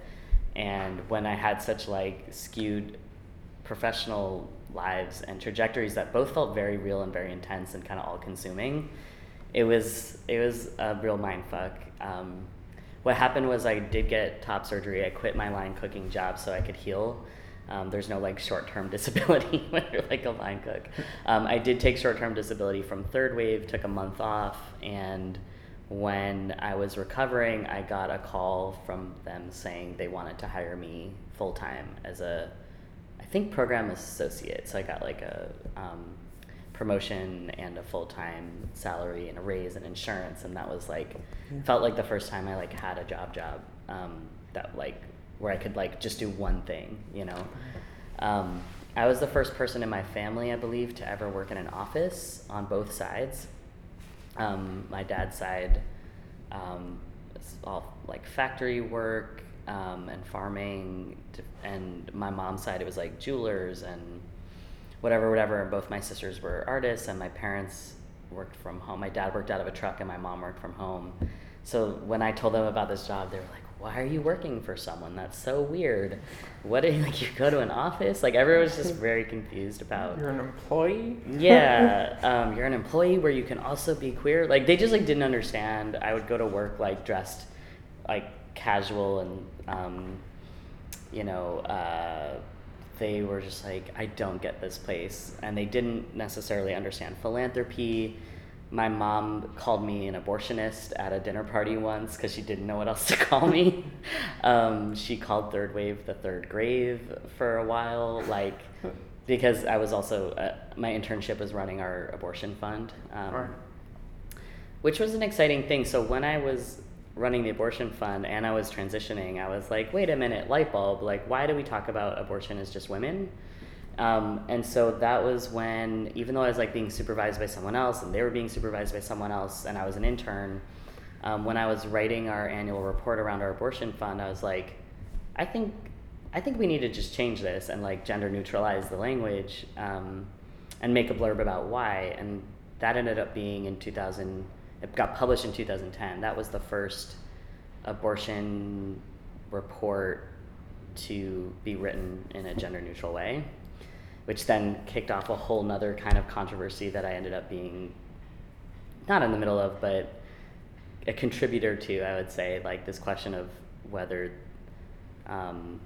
And when i had such like skewed professional lives and trajectories that both felt very real and very intense and kind of all consuming it was it was a real mind fuck. Um, what happened was i did get top surgery. I quit my line cooking job so i could heal. Um, there's no like short-term disability when you're like a line cook. Um, i did take short-term disability from third wave took a month off and when I was recovering, I got a call from them saying they wanted to hire me full time as a, I think, program associate. So I got like a um, promotion and a full time salary and a raise and insurance, and that was like, felt like the first time I like had a job job um, that like where I could like just do one thing, you know. Um, I was the first person in my family, I believe, to ever work in an office on both sides um, my dad's side, um, it's all like factory work um, and farming, to, and my mom's side it was like jewelers and whatever, whatever. Both my sisters were artists, and my parents worked from home. My dad worked out of a truck, and my mom worked from home. So when I told them about this job, they were like, "Why are you working for someone? That's so weird. What you like? You go to an office? Like everyone was just very confused about." You're an employee? yeah um, you're an employee where you can also be queer like they just like didn't understand i would go to work like dressed like casual and um, you know uh, they were just like, I don't get this place. And they didn't necessarily understand philanthropy. My mom called me an abortionist at a dinner party once because she didn't know what else to call me. um, she called Third Wave the third grave for a while, like, because I was also, uh, my internship was running our abortion fund. Um, Right. which was an exciting thing. So when I was running the abortion fund and I was transitioning, I was like, wait a minute, light bulb. Like, why do we talk about abortion as just women? Um, and so that was when, even though I was like being supervised by someone else and they were being supervised by someone else, and I was an intern, um, when I was writing our annual report around our abortion fund, I was like, I think, I think we need to just change this and like gender neutralize the language um, and make a blurb about why. And that ended up being in 2000. It got published in 2010. That was the first abortion report to be written in a gender neutral way, which then kicked off a whole nother kind of controversy that I ended up being not in the middle of, but a contributor to, I would say, like this question of whether, um,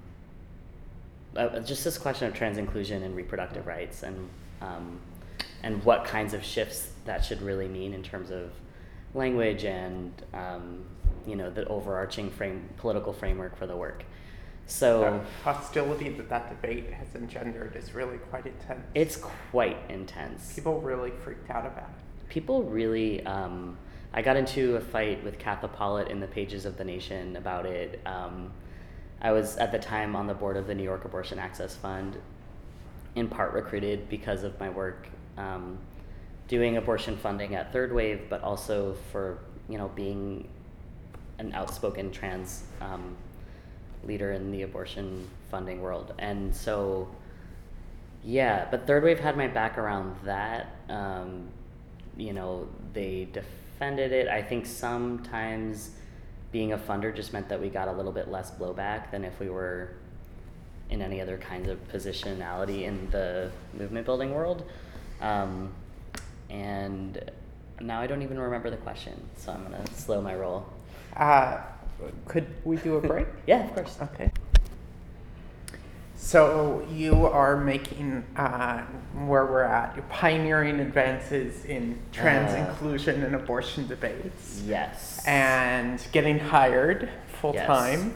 uh, just this question of trans inclusion and reproductive rights and, um, and what kinds of shifts that should really mean in terms of language and, um, you know, the overarching frame, political framework for the work. So The hostility that that debate has engendered is really quite intense. it's quite intense. People really freaked out about it. people really um, i got into a fight with katha pollitt in the pages of the nation about it um, i was at the time on the board of the new york abortion access fund in part recruited because of my work um, doing abortion funding at third wave but also for you know being an outspoken trans um, leader in the abortion funding world and so yeah, but Third Wave had my back around that. Um, you know, they defended it. I think sometimes being a funder just meant that we got a little bit less blowback than if we were in any other kinds of positionality in the movement building world. Um, and now I don't even remember the question, so I'm gonna slow my roll. Uh, could we do a break? Yeah, of course. Okay. So you are making uh, where we're at. You're pioneering advances in trans Uh. inclusion and abortion debates, Yes. and getting hired full Yes. time,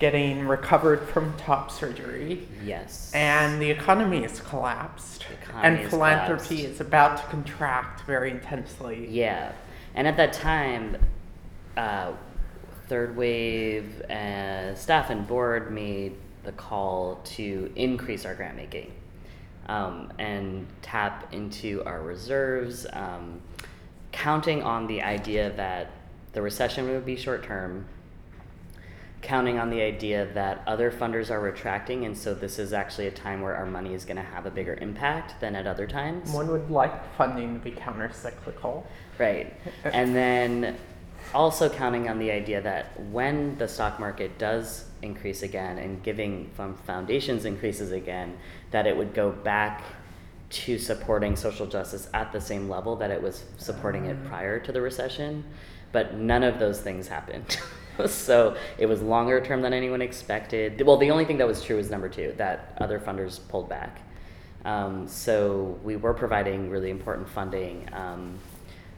getting recovered from top surgery, yes. and the economy has collapsed, The economy and philanthropy collapsed. is about to contract very intensely. Yeah, and at that time, uh, Third Wave uh, staff and board made the call to increase our grant making um, and tap into our reserves, um, counting on the idea that the recession would be short term, counting on the idea that other funders are retracting, and so this is actually a time where our money is going to have a bigger impact than at other times. One would like funding to be counter-cyclical. Right. And then also counting on the idea that when the stock market does increase again and giving from foundations increases again, that it would go back to supporting social justice at the same level that it was supporting it mm. prior to the recession. But none of those things happened. so it was longer term than anyone expected. Well, the only thing that was true was number two, that other funders pulled back. Um, so we were providing really important funding. Um,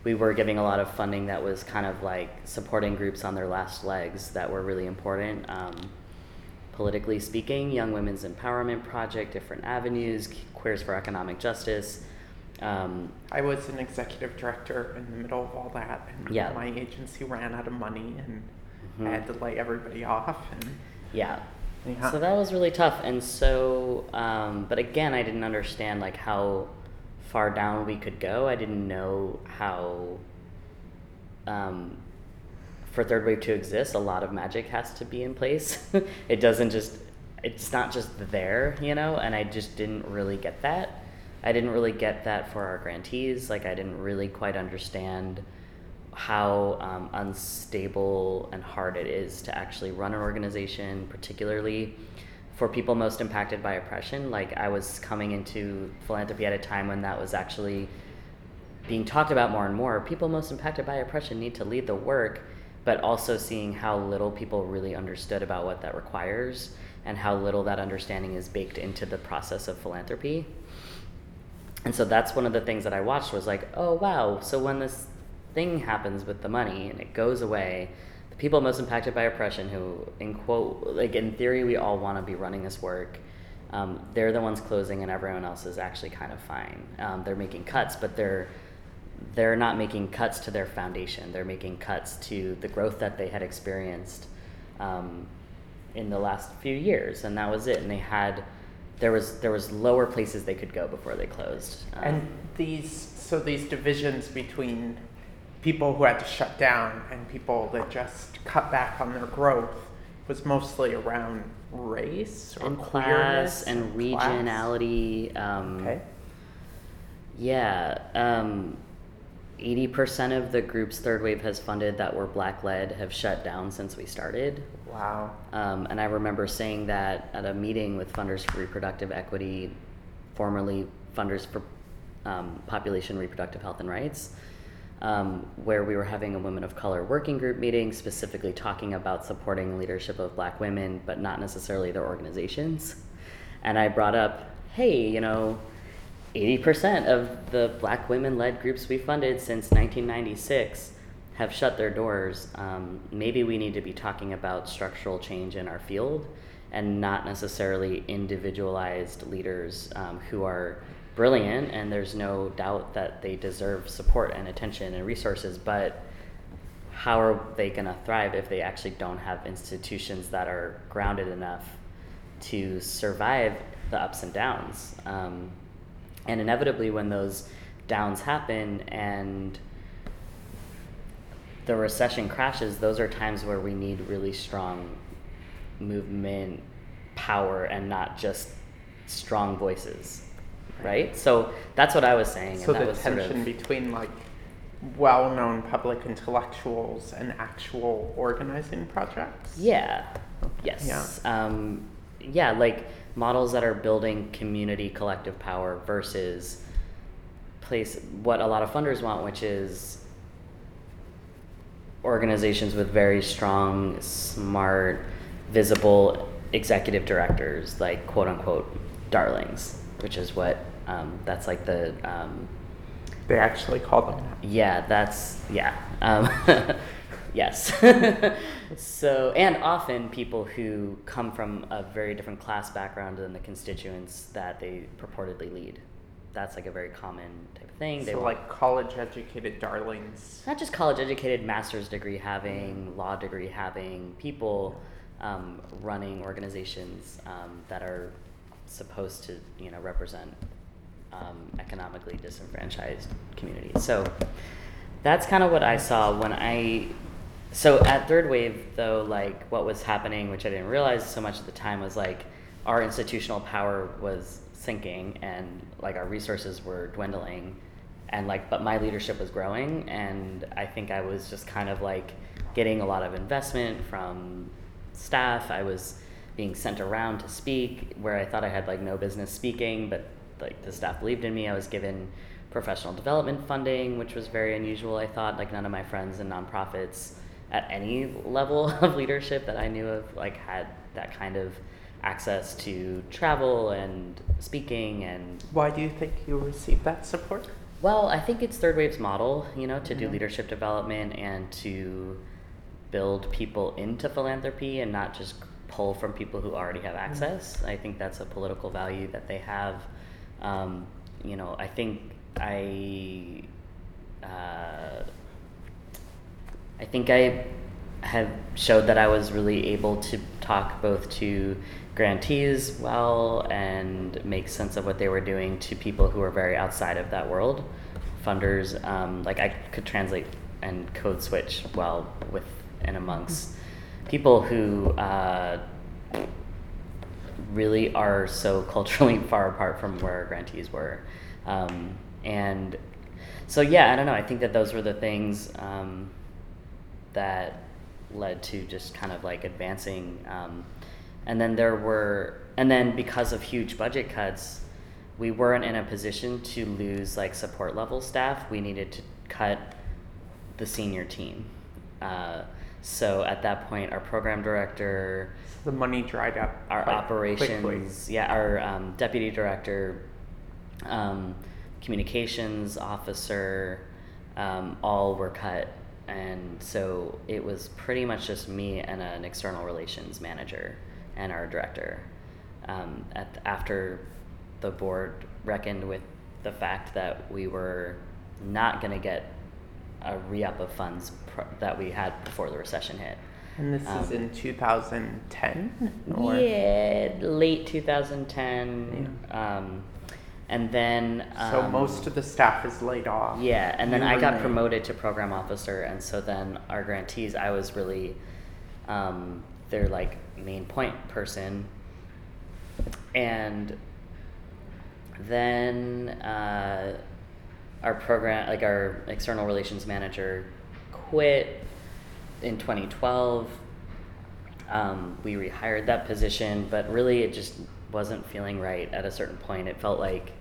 we were giving a lot of funding that was kind of like supporting groups on their last legs that were really important. Um, politically speaking, Young Women's Empowerment Project, different avenues, Queers for Economic Justice. Um, I was an executive director in the middle of all that, and Yeah. my agency ran out of money, and Mhm. I had to lay everybody off. And yeah. Yeah. So that was really tough. And so, um, but again, I didn't understand like how far down we could go. I didn't know how, um, for third wave to exist, a lot of magic has to be in place. it doesn't just, it's not just there, you know, and I just didn't really get that. I didn't really get that for our grantees. Like, I didn't really quite understand how um, unstable and hard it is to actually run an organization, particularly for people most impacted by oppression. Like, I was coming into philanthropy at a time when that was actually being talked about more and more. People most impacted by oppression need to lead the work, but also seeing how little people really understood about what that requires. and how little that understanding is baked into the process of philanthropy. And so that's one of the things that I watched was like, oh wow, so when this thing happens with the money and it goes away, the people most impacted by oppression who in quote like in theory we all want to be running this work um, they're the ones closing and everyone else is actually kind of fine. Um, they're making cuts but they're they're not making cuts to their foundation. They're making cuts to the growth that they had experienced um, in the last few years and that was it. And they had there was there was lower places they could go before they closed. Um, And these, so these divisions between people who had to shut down and people that just cut back on their growth was mostly around race or and class and class? regionality um, Okay. Yeah, um, 80% of the groups Third Wave has funded that were black led have shut down since we started. Wow. Um, and I remember saying that at a meeting with Funders for Reproductive Equity, formerly Funders for um, Population Reproductive Health and Rights, um, where we were having a women of color working group meeting, specifically talking about supporting leadership of black women, but not necessarily their organizations. And I brought up, hey, you know, 80% of the black women led groups we funded since 1996 have shut their doors. Um, maybe we need to be talking about structural change in our field and not necessarily individualized leaders um, who are brilliant and there's no doubt that they deserve support and attention and resources, but how are they going to thrive if they actually don't have institutions that are grounded enough to survive the ups and downs? Um, and inevitably, when those downs happen and the recession crashes, those are times where we need really strong movement power and not just strong voices. Right? So that's what I was saying. So and that the was sort tension of, between like well-known public intellectuals and actual organizing projects. Yeah. Yes. Um, yeah, like models that are building community collective power versus place what a lot of funders want, which is organizations with very strong, smart, visible executive directors, like quote unquote darlings, which is what um, that's like the um, They actually call them that. yeah, that's yeah. Um, yes. so, and often people who come from a very different class background than the constituents that they purportedly lead. That's like a very common type of thing. They So want like college-educated darlings. not just college educated, master's degree having, law degree having people um, running organizations um, that are supposed to, you know, represent um, economically disenfranchised communities. So that's kind of what I saw when I. So at Third Wave, though, like what was happening, which I didn't realize so much at the time, was like our institutional power was sinking and like our resources were dwindling and like but my leadership was growing and i think i was just kind of like getting a lot of investment from staff i was being sent around to speak where i thought i had like no business speaking but like the staff believed in me i was given professional development funding which was very unusual i thought like none of my friends in nonprofits at any level of leadership that i knew of like had that kind of access to travel and speaking and Why do you think you received that support? well, I think it's Third Wave's model, you know, to do Mhm. leadership development and to build people into philanthropy and not just pull from people who already have access. I think that's a political value that they have. Um, you know, I think I, uh, I think I have showed that I was really able to talk both to grantees well and make sense of what they were doing to people who were very outside of that world. Funders, um, like I could translate and code switch well with and amongst people who uh, really are so culturally far apart from where our grantees were. Um, and so, yeah, I don't know. I think that those were the things um, that led to just kind of like advancing. Um, and then there were, and then because of huge budget cuts, we weren't in a position to lose like support level staff. We needed to cut the senior team. Uh, So at that point, our program director, The money dried up. our operations, quickly. yeah, our um, deputy director, um, communications officer, um, all were cut, and so it was pretty much just me and an external relations manager and our director. Um, at after the board reckoned with the fact that we were not going to get a re-up of funds pr- that we had before the recession hit. And this is Um, in 2010? Or? Yeah, late 2010. Um, and then. So um, most of the staff is laid off. Yeah, and then You I got promoted to program officer, and so then our grantees, I was really um, their like main point person, and then uh, our program, like our external relations manager, quit in 2012. Um, we rehired that position, but really it just wasn't feeling right at a certain point. It felt like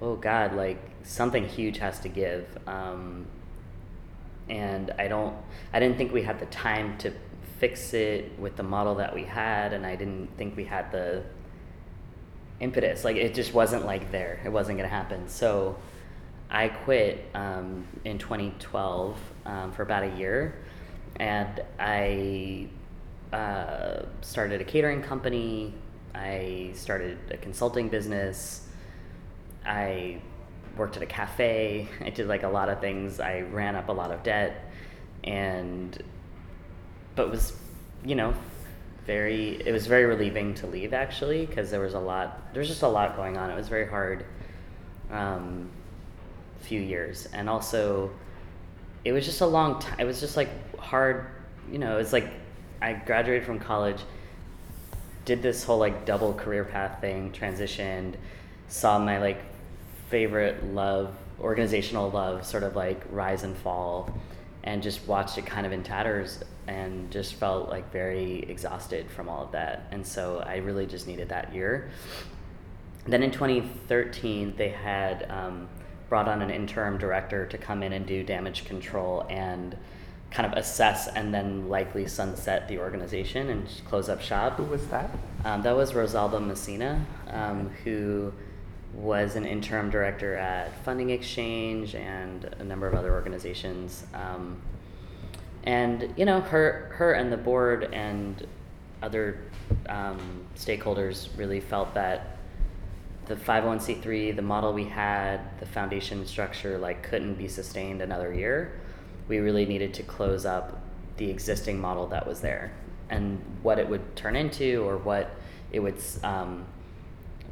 oh god like something huge has to give um, and i don't i didn't think we had the time to fix it with the model that we had and i didn't think we had the impetus like it just wasn't like there it wasn't going to happen so i quit um, in 2012 um, for about a year and i uh, started a catering company i started a consulting business I worked at a cafe. I did like a lot of things. I ran up a lot of debt, and but was you know very. It was very relieving to leave actually because there was a lot. There was just a lot going on. It was very hard. Um, few years, and also it was just a long time. It was just like hard. You know, it's like I graduated from college did this whole like double career path thing, transitioned, saw my like favorite love, organizational love, sort of like rise and fall, and just watched it kind of in tatters and just felt like very exhausted from all of that. And so I really just needed that year. Then in 2013, they had um, brought on an interim director to come in and do damage control and kind of assess and then likely sunset the organization and close up shop. Who was that? Um, that was Rosalba Messina, um, who was an interim director at Funding Exchange and a number of other organizations. Um, and you know, her her and the board and other um, stakeholders really felt that the 501c3, the model we had, the foundation structure, like couldn't be sustained another year. We really needed to close up the existing model that was there, and what it would turn into, or what it would, um,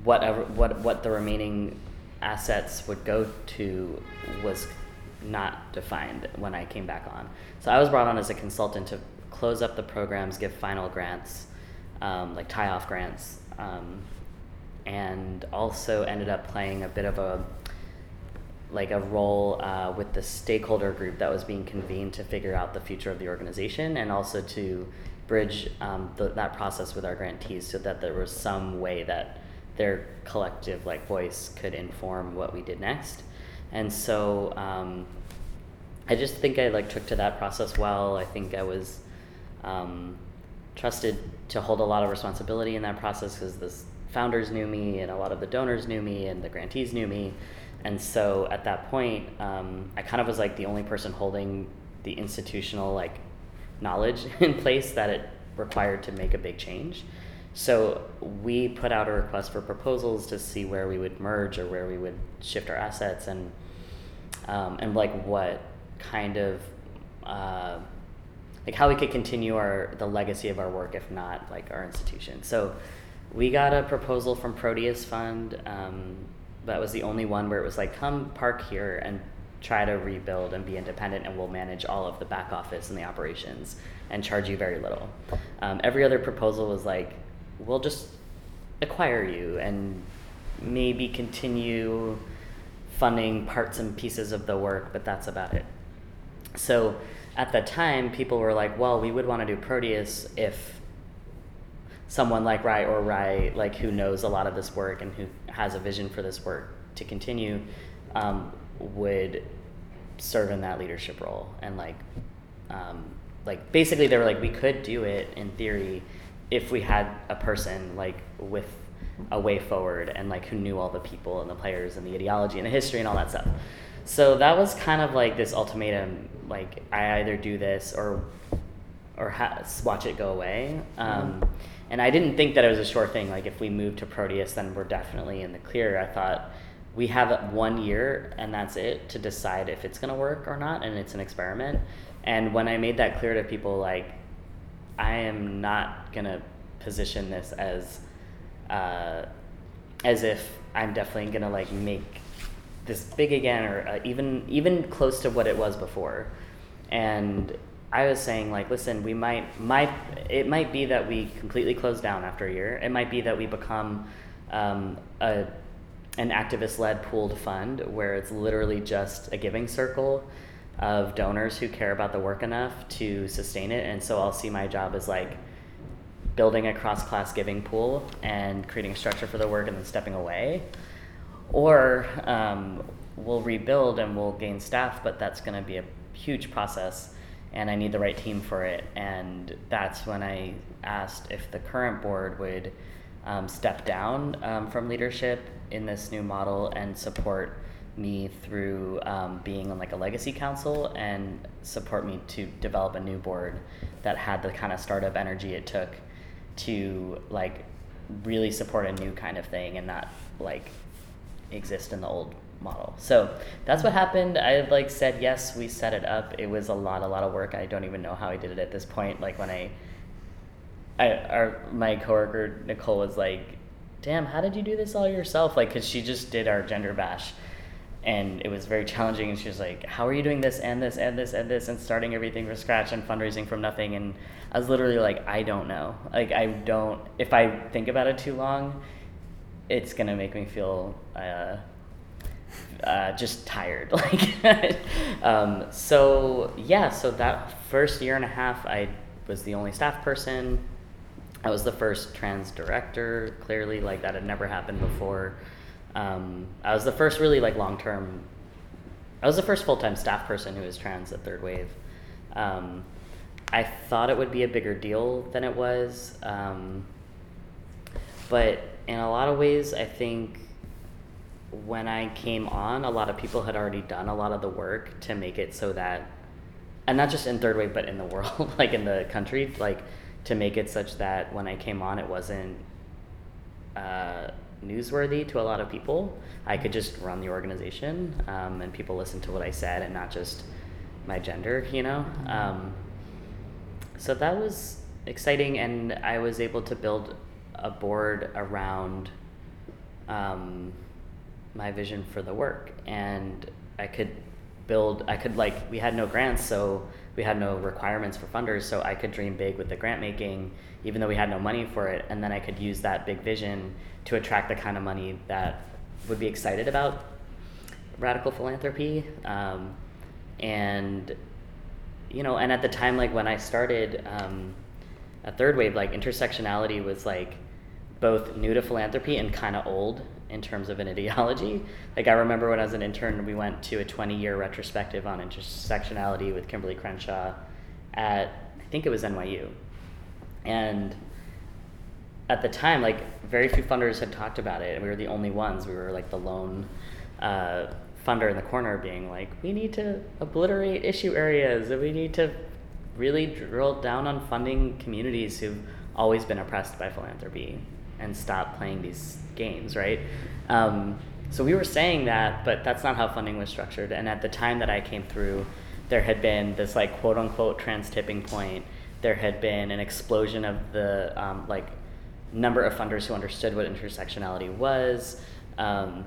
whatever, what what the remaining assets would go to was not defined when I came back on. So I was brought on as a consultant to close up the programs, give final grants, um, like tie off grants, um, and also ended up playing a bit of a like a role uh, with the stakeholder group that was being convened to figure out the future of the organization and also to bridge um, that process with our grantees so that there was some way that their collective like voice could inform what we did next. And so um, i just think i like took to that process well. I think i was um, trusted to hold a lot of responsibility in that process because the founders knew me and a lot of the donors knew me and the grantees knew me. And so at that point um, i kind of was like the only person holding the institutional like knowledge in place that it required to make a big change. So we put out a request for proposals to see where we would merge or where we would shift our assets and um, and like what kind of uh, like how we could continue our the legacy of our work if not like our institution. So we got a proposal from proteus fund um, that was the only one where it was like come park here and try to rebuild and be independent and we'll manage all of the back office and the operations and charge you very little. Um, every other proposal was like we'll just acquire you and maybe continue funding parts and pieces of the work but that's about it. So at the time, people were like, "Well, we would want to do Proteus if someone like Rye or Rye, like who knows a lot of this work and who has a vision for this work to continue, um, would serve in that leadership role and like um, like basically they were like we could do it in theory if we had a person like with a way forward and like who knew all the people and the players and the ideology and the history and all that stuff. So that was kind of like this ultimatum like I either do this or or ha- watch it go away. Um, mm-hmm. And I didn't think that it was a sure thing. Like if we move to Proteus, then we're definitely in the clear. I thought we have one year and that's it to decide if it's going to work or not, and it's an experiment. And when I made that clear to people, like I am not going to position this as uh, as if I'm definitely gonna like make this big again or uh, even even close to what it was before. And I was saying like, listen, we might might it might be that we completely close down after a year. It might be that we become um, a an activist led pooled fund where it's literally just a giving circle of donors who care about the work enough to sustain it. And so I'll see my job as like building a cross class giving pool and creating a structure for the work and then stepping away. Or um, we'll rebuild and we'll gain staff, but that's going to be a huge process and I need the right team for it. And that's when I asked if the current board would um, step down um, from leadership in this new model and support me through um, being on like a legacy council and support me to develop a new board that had the kind of startup energy it took to like really support a new kind of thing and not like exist in the old model. So that's what happened. I like said yes, we set it up. It was a lot, a lot of work. I don't even know how I did it at this point. Like when I, I our my coworker Nicole was like, "Damn, how did you do this all yourself?" Like, cause she just did our gender bash, and it was very challenging. And she was like, "How are you doing this and this and this and this and starting everything from scratch and fundraising from nothing?" And I was literally like, I don't know. Like I don't. If I think about it too long, it's gonna make me feel uh, uh, just tired. Like, um, so yeah. So that first year and a half, I was the only staff person. I was the first trans director. Clearly, like that had never happened before. Um, I was the first really like long term. I was the first full time staff person who was trans at Third Wave. Um, I thought it would be a bigger deal than it was. Um, but in a lot of ways, I think when I came on, a lot of people had already done a lot of the work to make it so that, and not just in third wave, but in the world, like in the country, like to make it such that when I came on, it wasn't uh, newsworthy to a lot of people. I could just run the organization, um, and people listened to what I said and not just my gender, you know. Um, so that was exciting, and I was able to build a board around um, my vision for the work, and I could build. I could like we had no grants, so we had no requirements for funders, so I could dream big with the grant making, even though we had no money for it, and then I could use that big vision to attract the kind of money that would be excited about radical philanthropy, um, and you know, and at the time, like when I started um, a third wave, like intersectionality was like both new to philanthropy and kind of old in terms of an ideology. Like I remember when I was an intern, we went to a 20 year retrospective on intersectionality with Kimberly Crenshaw at I think it was NYU, and at the time, like very few funders had talked about it, and we were the only ones. We were like the lone. Uh, funder in the corner being like, we need to obliterate issue areas and we need to really drill down on funding communities who've always been oppressed by philanthropy and stop playing these games, right? Um, so we were saying that, but that's not how funding was structured. And at the time that I came through, there had been this like quote unquote trans tipping point. There had been an explosion of the um, like number of funders who understood what intersectionality was. Um,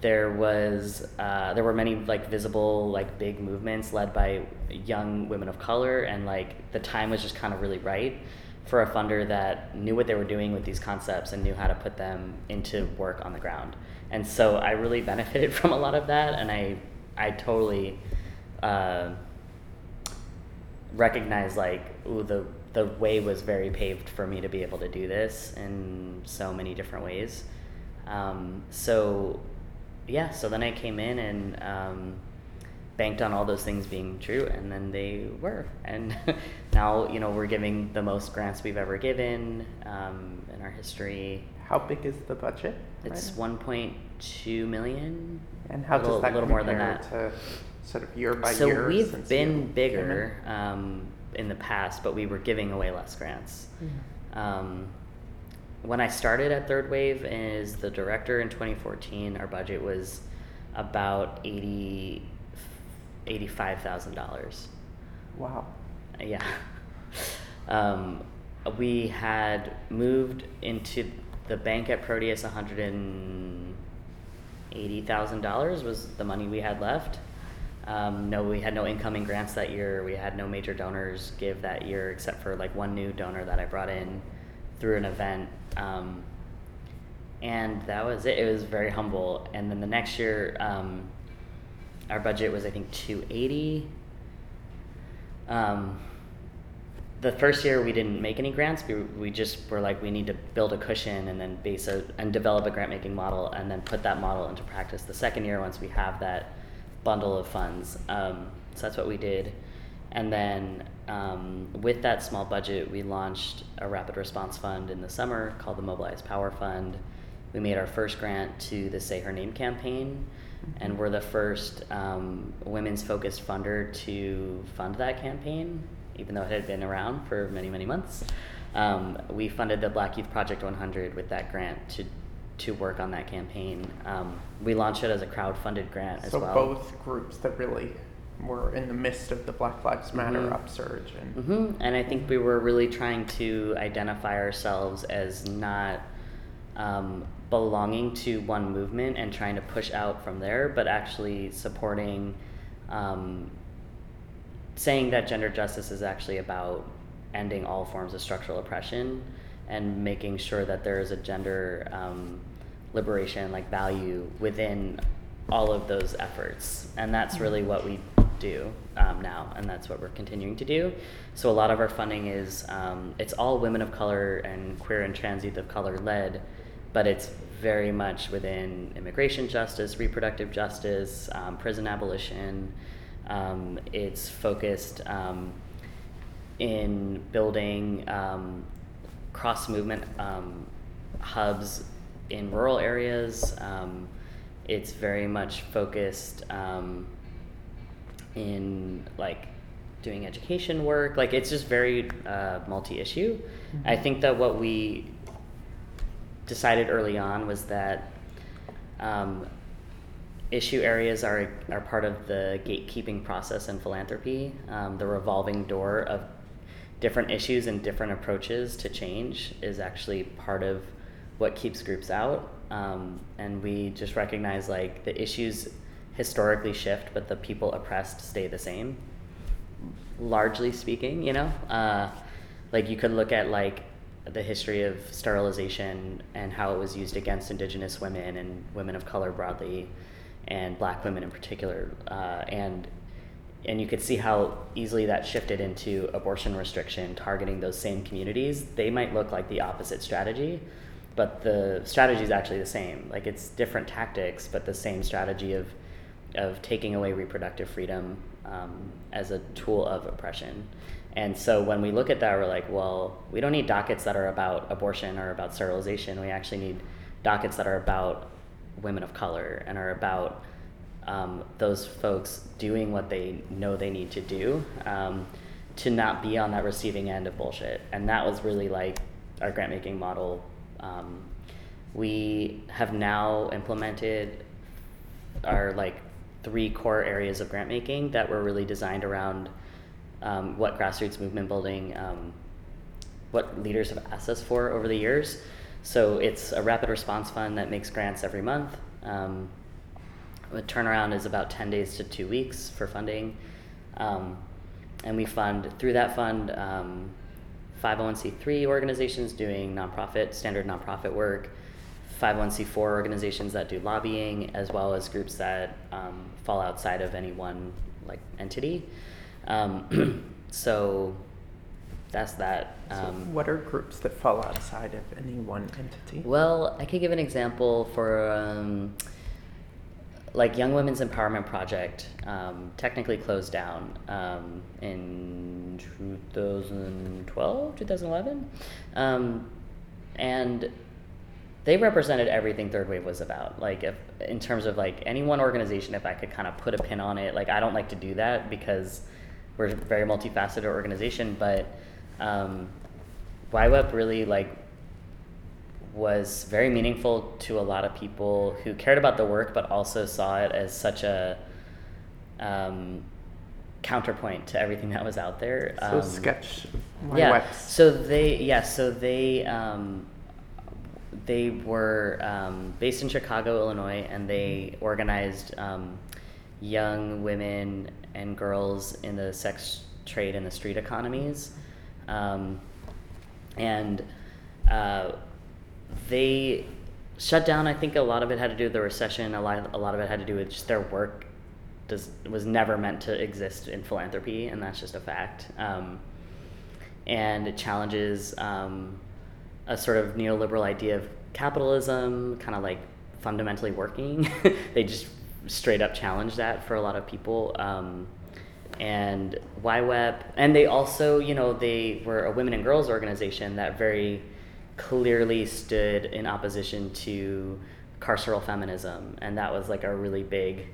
there was uh, there were many like visible like big movements led by young women of color and like the time was just kind of really right for a funder that knew what they were doing with these concepts and knew how to put them into work on the ground. And so i really benefited from a lot of that and i i totally uh, recognized like ooh the the way was very paved for me to be able to do this in so many different ways. Um, so yeah, so then I came in and um, banked on all those things being true, and then they were. And now, you know, we're giving the most grants we've ever given um, in our history. How big is the budget? It's right 1.2 million. And how little, does that little compare more than that. to sort of year by so year? So we've been you in? bigger um, in the past, but we were giving away less grants. Mhm. Um, when I started at Third Wave as the director in 2014, our budget was about 80, $85,000. Wow. Yeah. Um, we had moved into the bank at Proteus $180,000 was the money we had left. Um, no, we had no incoming grants that year. We had no major donors give that year except for like one new donor that I brought in through an event. Um, and that was it. It was very humble. And then the next year, um, our budget was I think 280. Um, the first year we didn't make any grants. We, we just were like we need to build a cushion and then base a and develop a grant making model and then put that model into practice. The second year, once we have that bundle of funds, um, so that's what we did. And then um, with that small budget, we launched a rapid response fund in the summer called the Mobilize Power Fund. We made our first grant to the Say Her Name campaign, and we're the first um, women's focused funder to fund that campaign, even though it had been around for many, many months. Um, we funded the Black Youth Project 100 with that grant to to work on that campaign. Um, we launched it as a crowd-funded grant as So well. both groups that really were in the midst of the Black Lives Matter Mhm. upsurge and hmm And I think we were really trying to identify ourselves as not um, belonging to one movement and trying to push out from there, but actually supporting, um, saying that gender justice is actually about ending all forms of structural oppression and making sure that there is a gender um, liberation, like value within all of those efforts. And that's really what we do um, now, and that's what we're continuing to do. So a lot of our funding is um, it's all women of color and queer and trans youth of color led, but it's very much within immigration justice, reproductive justice, um, prison abolition. Um, it's focused um, in building um, cross movement um, hubs in rural areas. Um, it's very much focused um, in like doing education work. Like it's just very uh, multi-issue. I think that what we decided early on was that um, issue areas are, are part of the gatekeeping process in philanthropy, um, the revolving door of different issues and different approaches to change is actually part of what keeps groups out. Um, and we just recognize like the issues historically shift, but the people oppressed stay the same. Largely speaking, you know, uh, like you could look at like the history of sterilization and how it was used against indigenous women and women of color broadly and black women in particular uh, and and you could see how easily that shifted into abortion restriction targeting those same communities. They might look like the opposite strategy but the strategy is actually the same. Like it's different tactics but the same strategy of of taking away reproductive freedom um, as a tool of oppression and so when we look at that, we're like, well, we don't need dockets that are about abortion or about sterilization. We actually need dockets that are about women of color and are about um, those folks doing what they know they need to do um, to not be on that receiving end of bullshit. And that was really like our grant making model. Um, we have now implemented our like three core areas of grant making that were really designed around um, what grassroots movement building, um, what leaders have asked us for over the years. So it's a rapid response fund that makes grants every month. Um, the turnaround is about 10 days to two weeks for funding. Um, and we fund, through that fund, um, 501c3 organizations doing nonprofit, standard nonprofit work, 501c4 organizations that do lobbying, as well as groups that um, fall outside of any one like entity. Um, so that's that. So Um, what are groups that fall outside of any one entity? well, I could give an example for um, like Young Women's Empowerment Project um, technically closed down um, in 2012, 2011. Um, and they represented everything third wave was about like if in terms of like any one organization if i could kind of put a pin on it like i don't like to do that because we're a very multifaceted organization but um, YWEP really like was very meaningful to a lot of people who cared about the work but also saw it as such a um, counterpoint to everything that was out there So um, sketch yeah. YWEP's So they yeah. So they um, they were um, based in Chicago, Illinois, and they organized um, young women and girls in the sex trade and the street economies, um, and uh, they shut down. I think a lot of it had to do with the recession. A lot a lot of it had to do with just their work. Does, was never meant to exist in philanthropy, and that's just a fact. Um, and it challenges um, a sort of neoliberal idea of capitalism, kind of like fundamentally working. they just straight up challenge that for a lot of people. Um, and YWEP, and they also, you know, they were a women and girls organization that very clearly stood in opposition to carceral feminism, and that was like a really big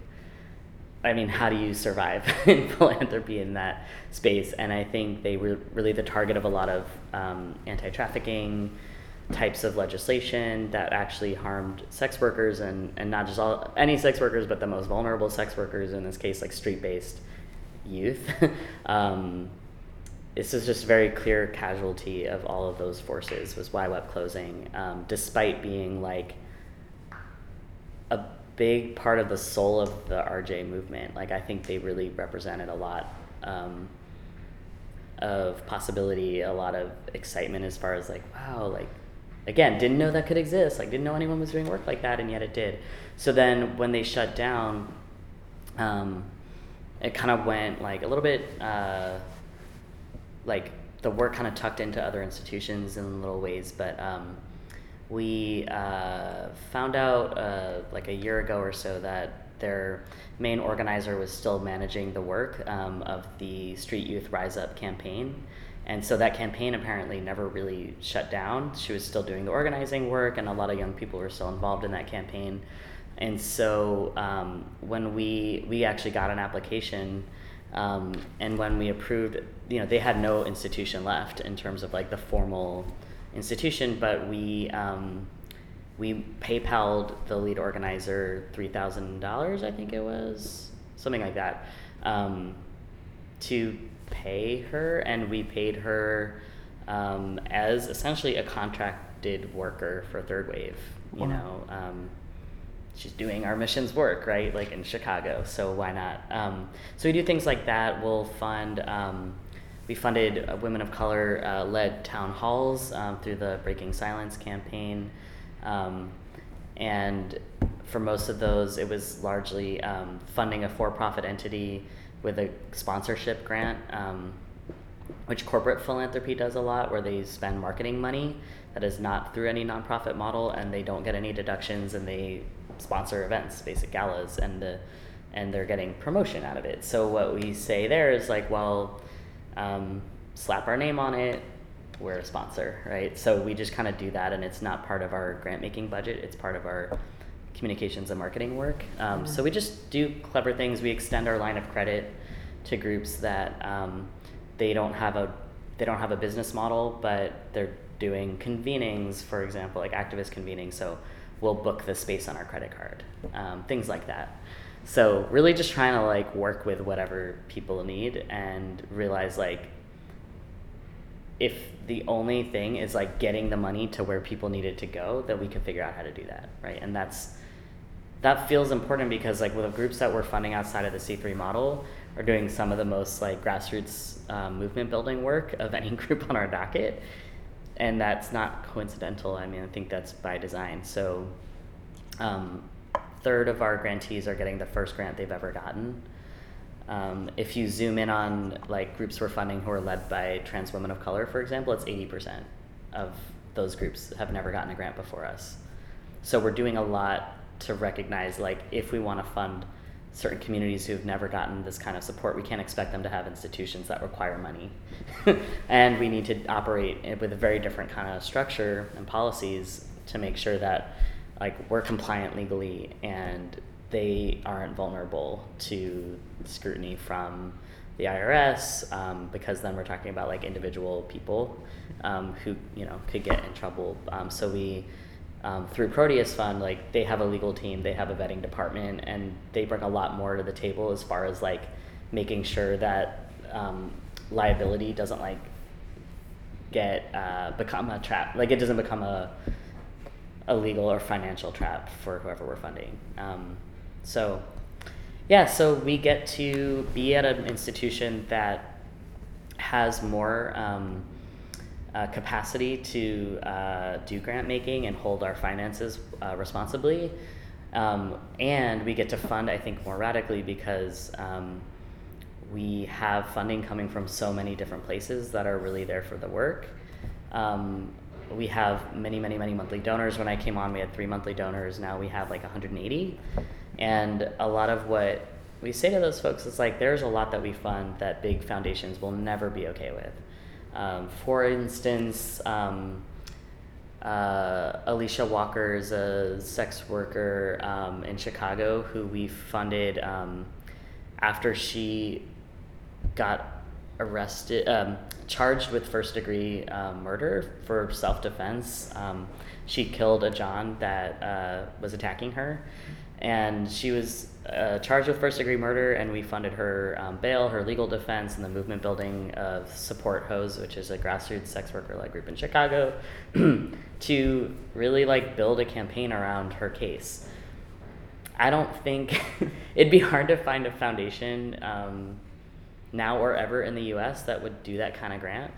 I mean, how do you survive in philanthropy in that space? And I think they were really the target of a lot of um, anti trafficking types of legislation that actually harmed sex workers and, and not just all any sex workers, but the most vulnerable sex workers, in this case, like street based youth. um, this is just very clear casualty of all of those forces was YWEP closing, um, despite being like a big part of the soul of the RJ movement. Like I think they really represented a lot um, of possibility, a lot of excitement as far as like, wow, like again, didn't know that could exist. Like didn't know anyone was doing work like that, and yet it did. So then when they shut down, um, it kind of went like a little bit uh, like the work kind of tucked into other institutions in little ways, but. Um, we uh, found out uh, like a year ago or so that their main organizer was still managing the work um, of the Street Youth Rise Up campaign. And so that campaign apparently never really shut down. She was still doing the organizing work, and a lot of young people were still involved in that campaign. And so um, when we we actually got an application, um, and when we approved, you know, they had no institution left in terms of like the formal institution, but we um, we PayPal'd the lead organizer three thousand dollars, I think it was something like that, um, to pay her, and we paid her um, as essentially a contracted worker for Third Wave. You Wow. know, um, she's doing our missions work, right? Like in Chicago, so why not? Um, so we do things like that. We'll fund. Um, we funded uh, women of color uh, led town halls um, through the Breaking Silence campaign. Um, and for most of those, it was largely um, funding a for profit entity with a sponsorship grant, um, which corporate philanthropy does a lot, where they spend marketing money that is not through any nonprofit model and they don't get any deductions and they sponsor events, basic galas, and, the, and they're getting promotion out of it. So, what we say there is like, well, um, slap our name on it we're a sponsor right so we just kind of do that and it's not part of our grant making budget it's part of our communications and marketing work. Um, so we just do clever things. We extend our line of credit to groups that um, they don't have a they don't have a business model but they're doing convenings for example like activist convening. So we'll book the space on our credit card um, things like that. So really just trying to like work with whatever people need and realize like if the only thing is like getting the money to where people need it to go, that we can figure out how to do that, right? And that's that feels important because like with the groups that we're funding outside of the C3 model are doing some of the most like grassroots um, movement building work of any group on our docket, and that's not coincidental. I mean, I think that's by design. So, um, third of our grantees are getting the first grant they've ever gotten. Um, if you zoom in on like groups we're funding who are led by trans women of color, for example, it's 80% of those groups have never gotten a grant before us. So we're doing a lot to recognize like if we want to fund certain communities who've never gotten this kind of support, we can't expect them to have institutions that require money. and we need to operate with a very different kind of structure and policies to make sure that like we're compliant legally and they aren't vulnerable to scrutiny from the IRS um, because then we're talking about like individual people um, who you know could get in trouble. Um, so we um, through Proteus Fund, like they have a legal team, they have a vetting department, and they bring a lot more to the table as far as like making sure that um, liability doesn't like get uh, become a trap, like it doesn't become a a legal or financial trap for whoever we're funding. Um, so yeah, so we get to be at an institution that has more um, uh, capacity to uh, do grant making and hold our finances uh, responsibly. Um, and we get to fund, I think, more radically because um, we have funding coming from so many different places that are really there for the work. Um, we have many, many, many monthly donors. When I came on, we had three monthly donors. Now we have like 180. And a lot of what we say to those folks is like, there's a lot that we fund that big foundations will never be okay with. Um, for instance, um, uh, Alisha Walker is a sex worker um, in Chicago who we funded um, after she got arrested, um, charged with first degree uh, murder for self defense. She killed a John that uh, was attacking her and she was uh, charged with first degree murder and we funded her um, bail her legal defense and the movement building of support hose which is a grassroots sex worker led group in chicago to really like build a campaign around her case. I don't think it'd be hard to find a foundation um, now or ever in the us that would do that kind of grant.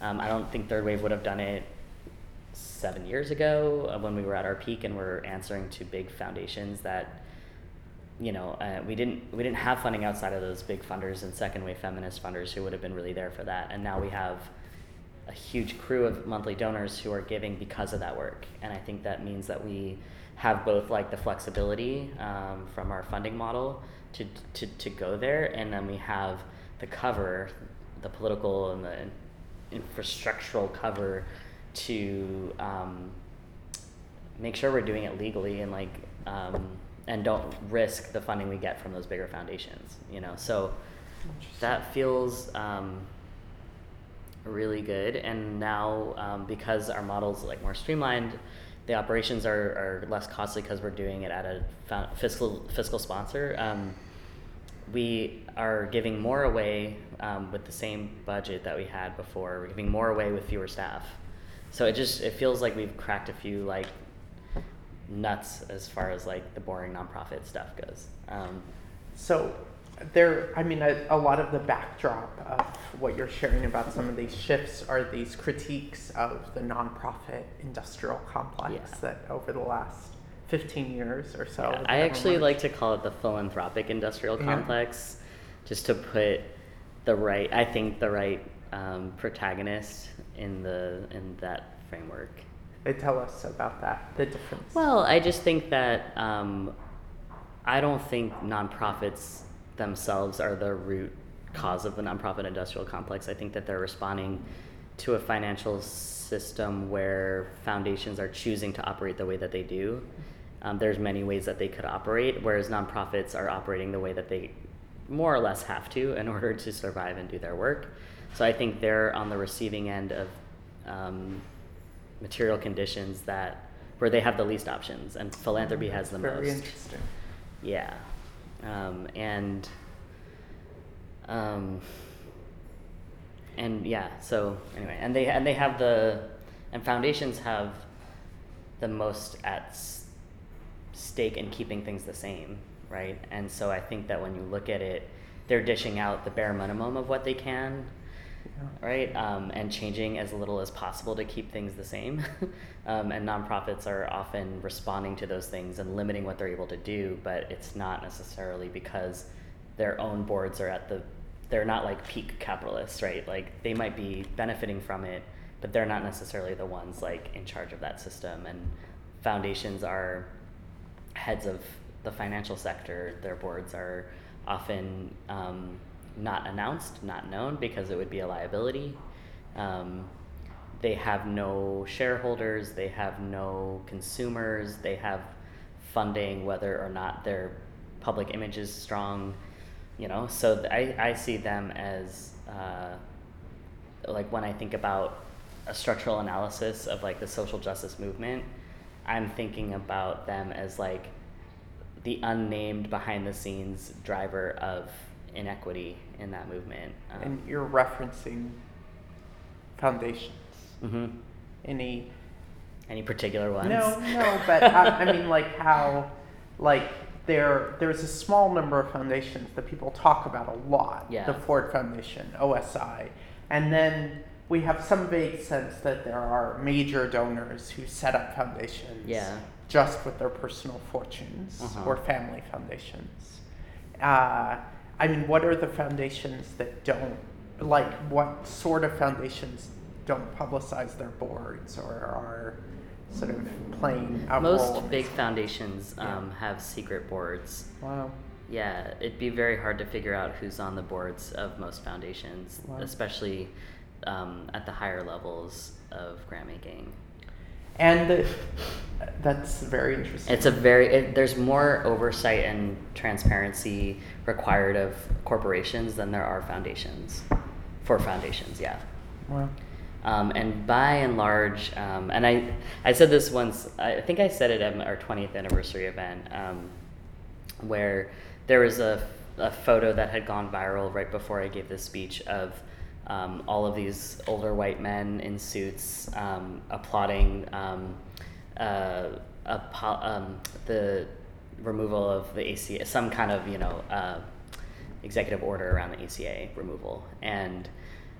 Um, i don't think third wave would have done it seven years ago uh, when we were at our peak and we're answering to big foundations that you know uh, we didn't we didn't have funding outside of those big funders and second wave feminist funders who would have been really there for that. And now we have a huge crew of monthly donors who are giving because of that work. And i think that means that we have both like the flexibility um, from our funding model to, to, to go there. And then we have the cover the political and the infrastructural cover to um, make sure we're doing it legally and like um, and don't risk the funding we get from those bigger foundations you know? So that feels um, really good. And now um, because our models like more streamlined the operations are, are less costly because we're doing it at a fiscal fiscal sponsor um, we are giving more away um, with the same budget that we had before. We're giving more away with fewer staff so it just it feels like we've cracked a few like nuts as far as like the boring nonprofit stuff goes. Um, so there, I mean, a, a, lot of the backdrop of what you're sharing about some of these shifts are these critiques of the nonprofit industrial complex yeah. that over the last 15 years or so. Yeah, I actually like to call it the philanthropic industrial yeah. complex, just to put the right, I think the right um, protagonist in the in that framework. They tell us about that the difference. Well, I just think that um, I don't think nonprofits themselves are the root cause of the nonprofit industrial complex. I think that they're responding to a financial system where foundations are choosing to operate the way that they do. Um, there's many ways that they could operate, whereas nonprofits are operating the way that they more or less have to in order to survive and do their work. So I think they're on the receiving end of um, material conditions that where they have the least options, and philanthropy has the Very most. Very interesting. Yeah, um, and um, and yeah. So anyway, and they and they have the and foundations have the most at s- stake in keeping things the same, right? And so I think that when you look at it, they're dishing out the bare minimum of what they can right? Um, and changing as little as possible to keep things the same. um, and nonprofits are often responding to those things and limiting what they're able to do, but it's not necessarily because their own boards are at the, they're not like peak capitalists, right? Like they might be benefiting from it, but they're not necessarily the ones like in charge of that system. And foundations are heads of the financial sector, their boards are often um, not announced, not known because it would be a liability. Um, they have no shareholders, they have no consumers, they have funding whether or not their public image is strong, you know. So th- I, I see them as uh, like when I think about a structural analysis of like the social justice movement, I'm thinking about them as like the unnamed behind the scenes driver of inequity in that movement. Um, And you're referencing foundations. hmm Any Any particular ones? No, no, but I, I mean, like how, like there, there's a small number of foundations that people talk about a lot. Yeah. The Ford Foundation, OSI, and then we have some vague sense that there are major donors who set up foundations. Yeah. Just with their personal fortunes Uh-huh. or family foundations. Uh, I mean, what are the foundations that don't, like, what sort of foundations don't publicize their boards or are sort of playing role Most big foundations Yeah. um, have secret boards. Wow. Yeah, it'd be very hard to figure out who's on the boards of most foundations, Wow. especially um, at the higher levels of grant making. And that's very interesting. It's a very it, there's more oversight and transparency required of corporations than there are foundations for foundations. Yeah. wow. Um, and by and large, um, and I, I said this once, I think I said it at our 20th anniversary event, um, where there was a, a photo that had gone viral right before I gave this speech of um, all of these older white men in suits um, applauding um, uh, um, the removal of the ACA, some kind of, you know, uh, executive order around the ACA removal. And,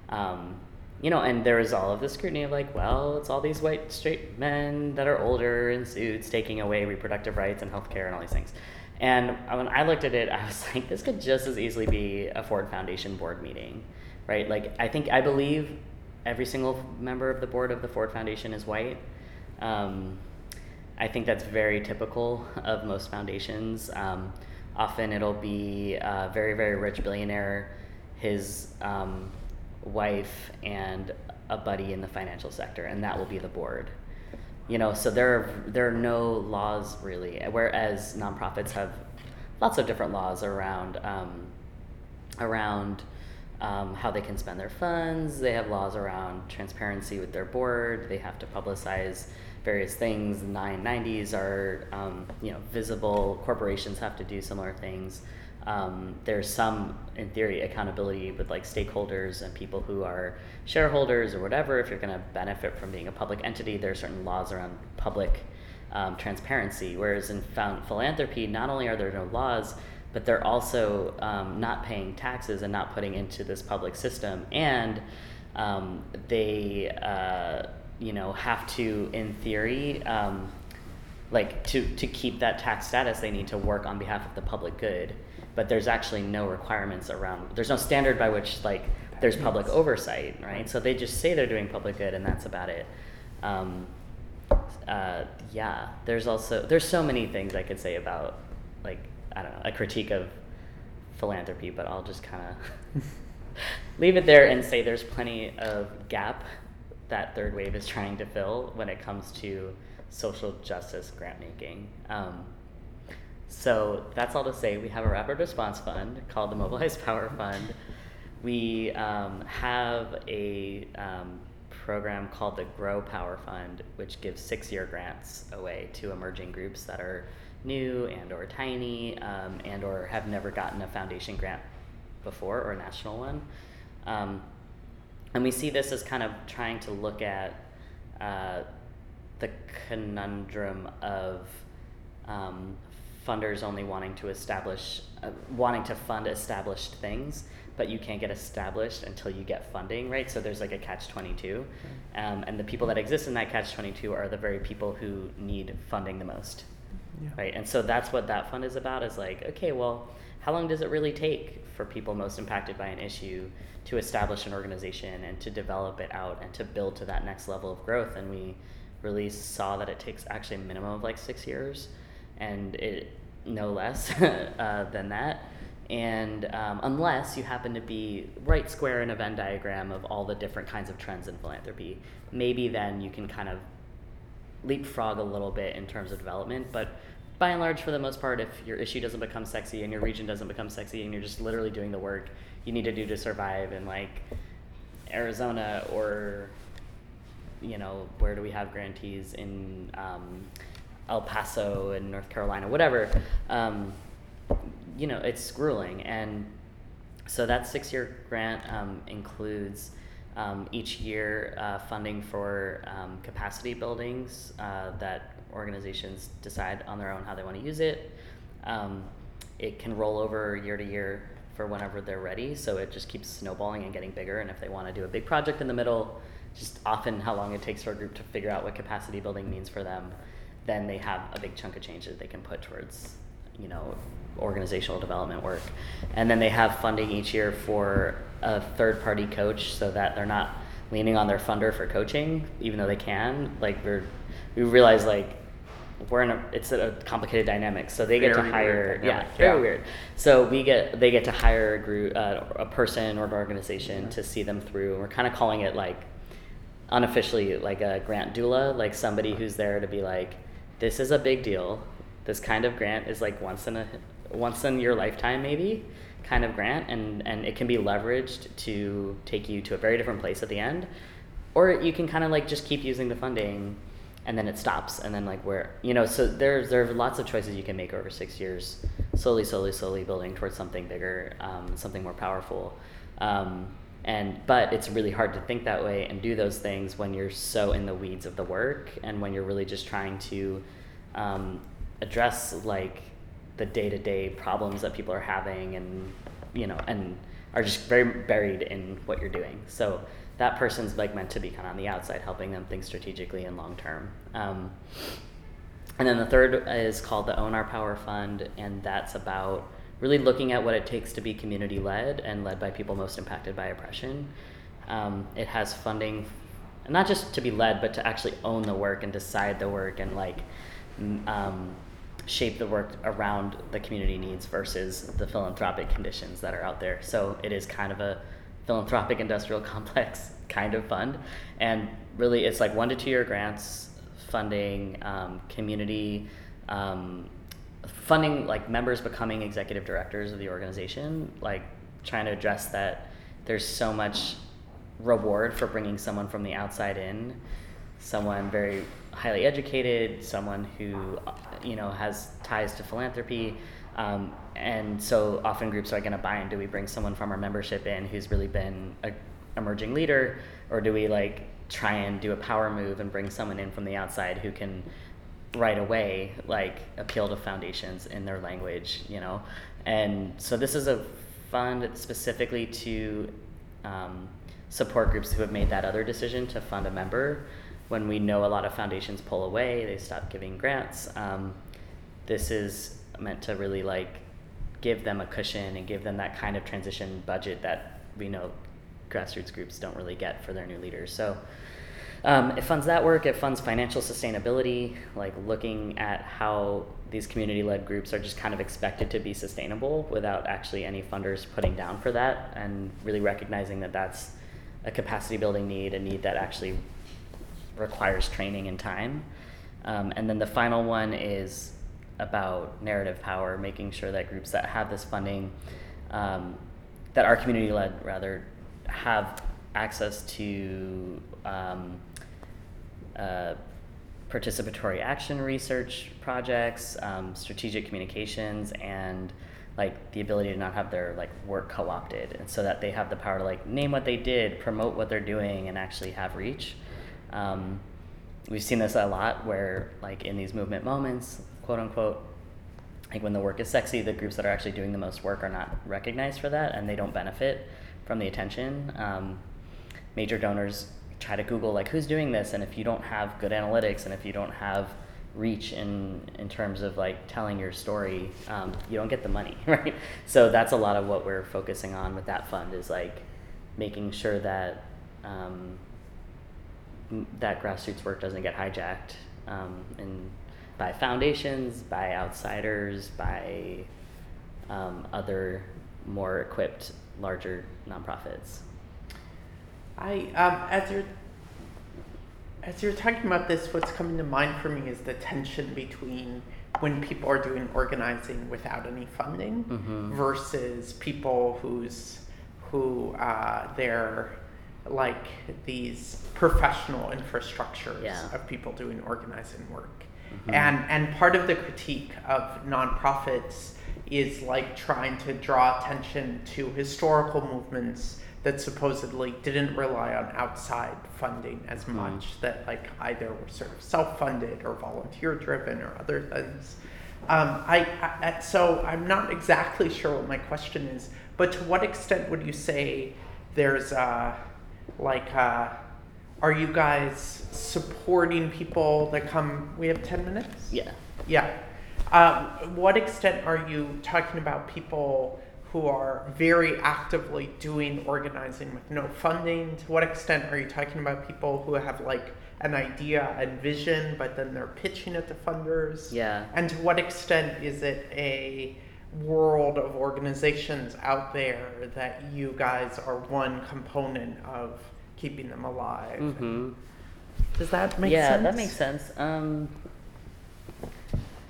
um, you know, and there was all of the scrutiny of like, well, it's all these white straight men that are older in suits taking away reproductive rights and healthcare and all these things. And when I looked at it, I was like, this could just as easily be a Ford Foundation board meeting, right? Like, I think, I believe every single member of the board of the Ford Foundation is white. Um, I think that's very typical of most foundations. Um, often it'll be a very, very rich billionaire, his um, wife, and a buddy in the financial sector, and that will be the board. You know, so there are, there are no laws really, whereas nonprofits have lots of different laws around um, around um, how they can spend their funds. They have laws around transparency with their board. They have to publicize various things. The 990s are, um, you know, visible. Corporations have to do similar things. Um, there's some, in theory, accountability with like stakeholders and people who are shareholders or whatever. If you're going to benefit from being a public entity, there are certain laws around public um, transparency. Whereas in philanthropy, not only are there no laws, but they're also um, not paying taxes and not putting into this public system, and um, they, uh, you know, have to, in theory, um, like to to keep that tax status, they need to work on behalf of the public good. But there's actually no requirements around. There's no standard by which like there's public oversight, right? So they just say they're doing public good, and that's about it. Um, uh, yeah, there's also there's so many things I could say about like I don't know a critique of philanthropy, but I'll just kind of leave it there and say there's plenty of gap that third wave is trying to fill when it comes to social justice grant making. Um, so that's all to say. We have a rapid response fund called the Mobilized Power Fund. We um, have a um, program called the Grow Power Fund, which gives six-year grants away to emerging groups that are new and or tiny um, and or have never gotten a foundation grant before or a national one. Um, and we see this as kind of trying to look at uh, the conundrum of um, funders only wanting to establish, uh, wanting to fund established things, but you can't get established until you get funding, right? So there's like a catch 22. Um, and the people that exist in that catch 22 are the very people who need funding the most Yeah. right and so that's what that fund is about is like okay well how long does it really take for people most impacted by an issue to establish an organization and to develop it out and to build to that next level of growth and we really saw that it takes actually a minimum of like six years and it no less uh, than that. And um, unless you happen to be right square in a Venn diagram of all the different kinds of trends in philanthropy, maybe then you can kind of leapfrog a little bit in terms of development. But by and large, for the most part, if your issue doesn't become sexy and your region doesn't become sexy and you're just literally doing the work you need to do to survive in like Arizona or, you know, where do we have grantees in um, El Paso and North Carolina, whatever, um, you know, it's grueling. And so that six year grant um, includes um, each year uh, funding for um, capacity buildings uh, that organizations decide on their own how they want to use it. Um, it can roll over year to year for whenever they're ready, so it just keeps snowballing and getting bigger. And if they want to do a big project in the middle, just often how long it takes for a group to figure out what capacity building means for them, then they have a big chunk of change that they can put towards, you know, organizational development work. And then they have funding each year for a third party coach so that they're not leaning on their funder for coaching, even though they can. Like we're we realize like we're in a it's a complicated dynamic so they get Very to hire yeah very yeah. weird so we get they get to hire a group uh, a person or an organization to see them through we're kind of calling it like unofficially like a grant doula like somebody who's there to be like this is a big deal this kind of grant is like once in a once in your lifetime maybe kind of grant and and it can be leveraged to take you to a very different place at the end. Or you can kind of like just keep using the funding and then it stops and then like where you know so there's there are lots of choices you can make over six years slowly slowly slowly building towards something bigger um, something more powerful. Um, and but it's really hard to think that way and do those things when you're so in the weeds of the work and when you're really just trying to um, address like the day-to-day problems that people are having and you know and are just very buried in what you're doing so that person's like meant to be kind of on the outside helping them think strategically and long term um, and then the third is called the Own Our Power Fund, and that's about really looking at what it takes to be community led and led by people most impacted by oppression. Um, it has funding, not just to be led, but to actually own the work and decide the work and like um, shape the work around the community needs versus the philanthropic conditions that are out there. So it is kind of a philanthropic industrial complex kind of fund, and really it's like one to two year grants funding um, community um, funding like members becoming executive directors of the organization like trying to address that there's so much reward for bringing someone from the outside in someone very highly educated someone who uh, you know has ties to philanthropy um, and so often groups are going to buy in do we bring someone from our membership in who's really been a emerging leader? Or do we like try and do a power move and bring someone in from the outside who can right away like appeal to foundations in their language you know? And so this is a fund specifically to um, support groups who have made that other decision to fund a member when we know a lot of foundations pull away they stop giving grants um, this is meant to really like give them a cushion and give them that kind of transition budget that we know grassroots groups don't really get for their new leaders so um, it funds that work. It funds financial sustainability, like looking at how these community led groups are just kind of expected to be sustainable without actually any funders putting down for that, and really recognizing that that's a capacity building need, a need that actually requires training and time. Um, and then the final one is about narrative power, making sure that groups that have this funding, um, that are community led rather, have access to um, uh, participatory action research projects, um, strategic communications, and like the ability to not have their like work co-opted, and so that they have the power to like name what they did, promote what they're doing, and actually have reach. Um, we've seen this a lot where like in these movement moments, quote unquote, like when the work is sexy, the groups that are actually doing the most work are not recognized for that, and they don't benefit from the attention. Um, major donors try to Google like who's doing this, and if you don't have good analytics, and if you don't have reach in in terms of like telling your story, um, you don't get the money, right? So that's a lot of what we're focusing on with that fund is like making sure that um, that grassroots work doesn't get hijacked um, and by foundations, by outsiders, by um, other more equipped, larger nonprofits. I um, as you're as you're talking about this, what's coming to mind for me is the tension between when people are doing organizing without any funding Mhm. versus people who's who uh, they're like these professional infrastructures Yeah. of people doing organizing work. Mhm. And and part of the critique of nonprofits is like trying to draw attention to historical movements that supposedly didn't rely on outside funding as Mhm. much that like either were sort of self-funded or volunteer driven or other things um, I, I so i'm not exactly sure what my question is but to what extent would you say there's uh, like uh, are you guys supporting people that come we have 10 minutes Yeah. yeah. Um, what extent are you talking about people who are very actively doing organizing with no funding? To what extent are you talking about people who have like an idea and vision, but then they're pitching it to funders? Yeah. And to what extent is it a world of organizations out there that you guys are one component of keeping them alive? Mm-hmm. Does that make yeah, sense? Yeah, that makes sense. Um,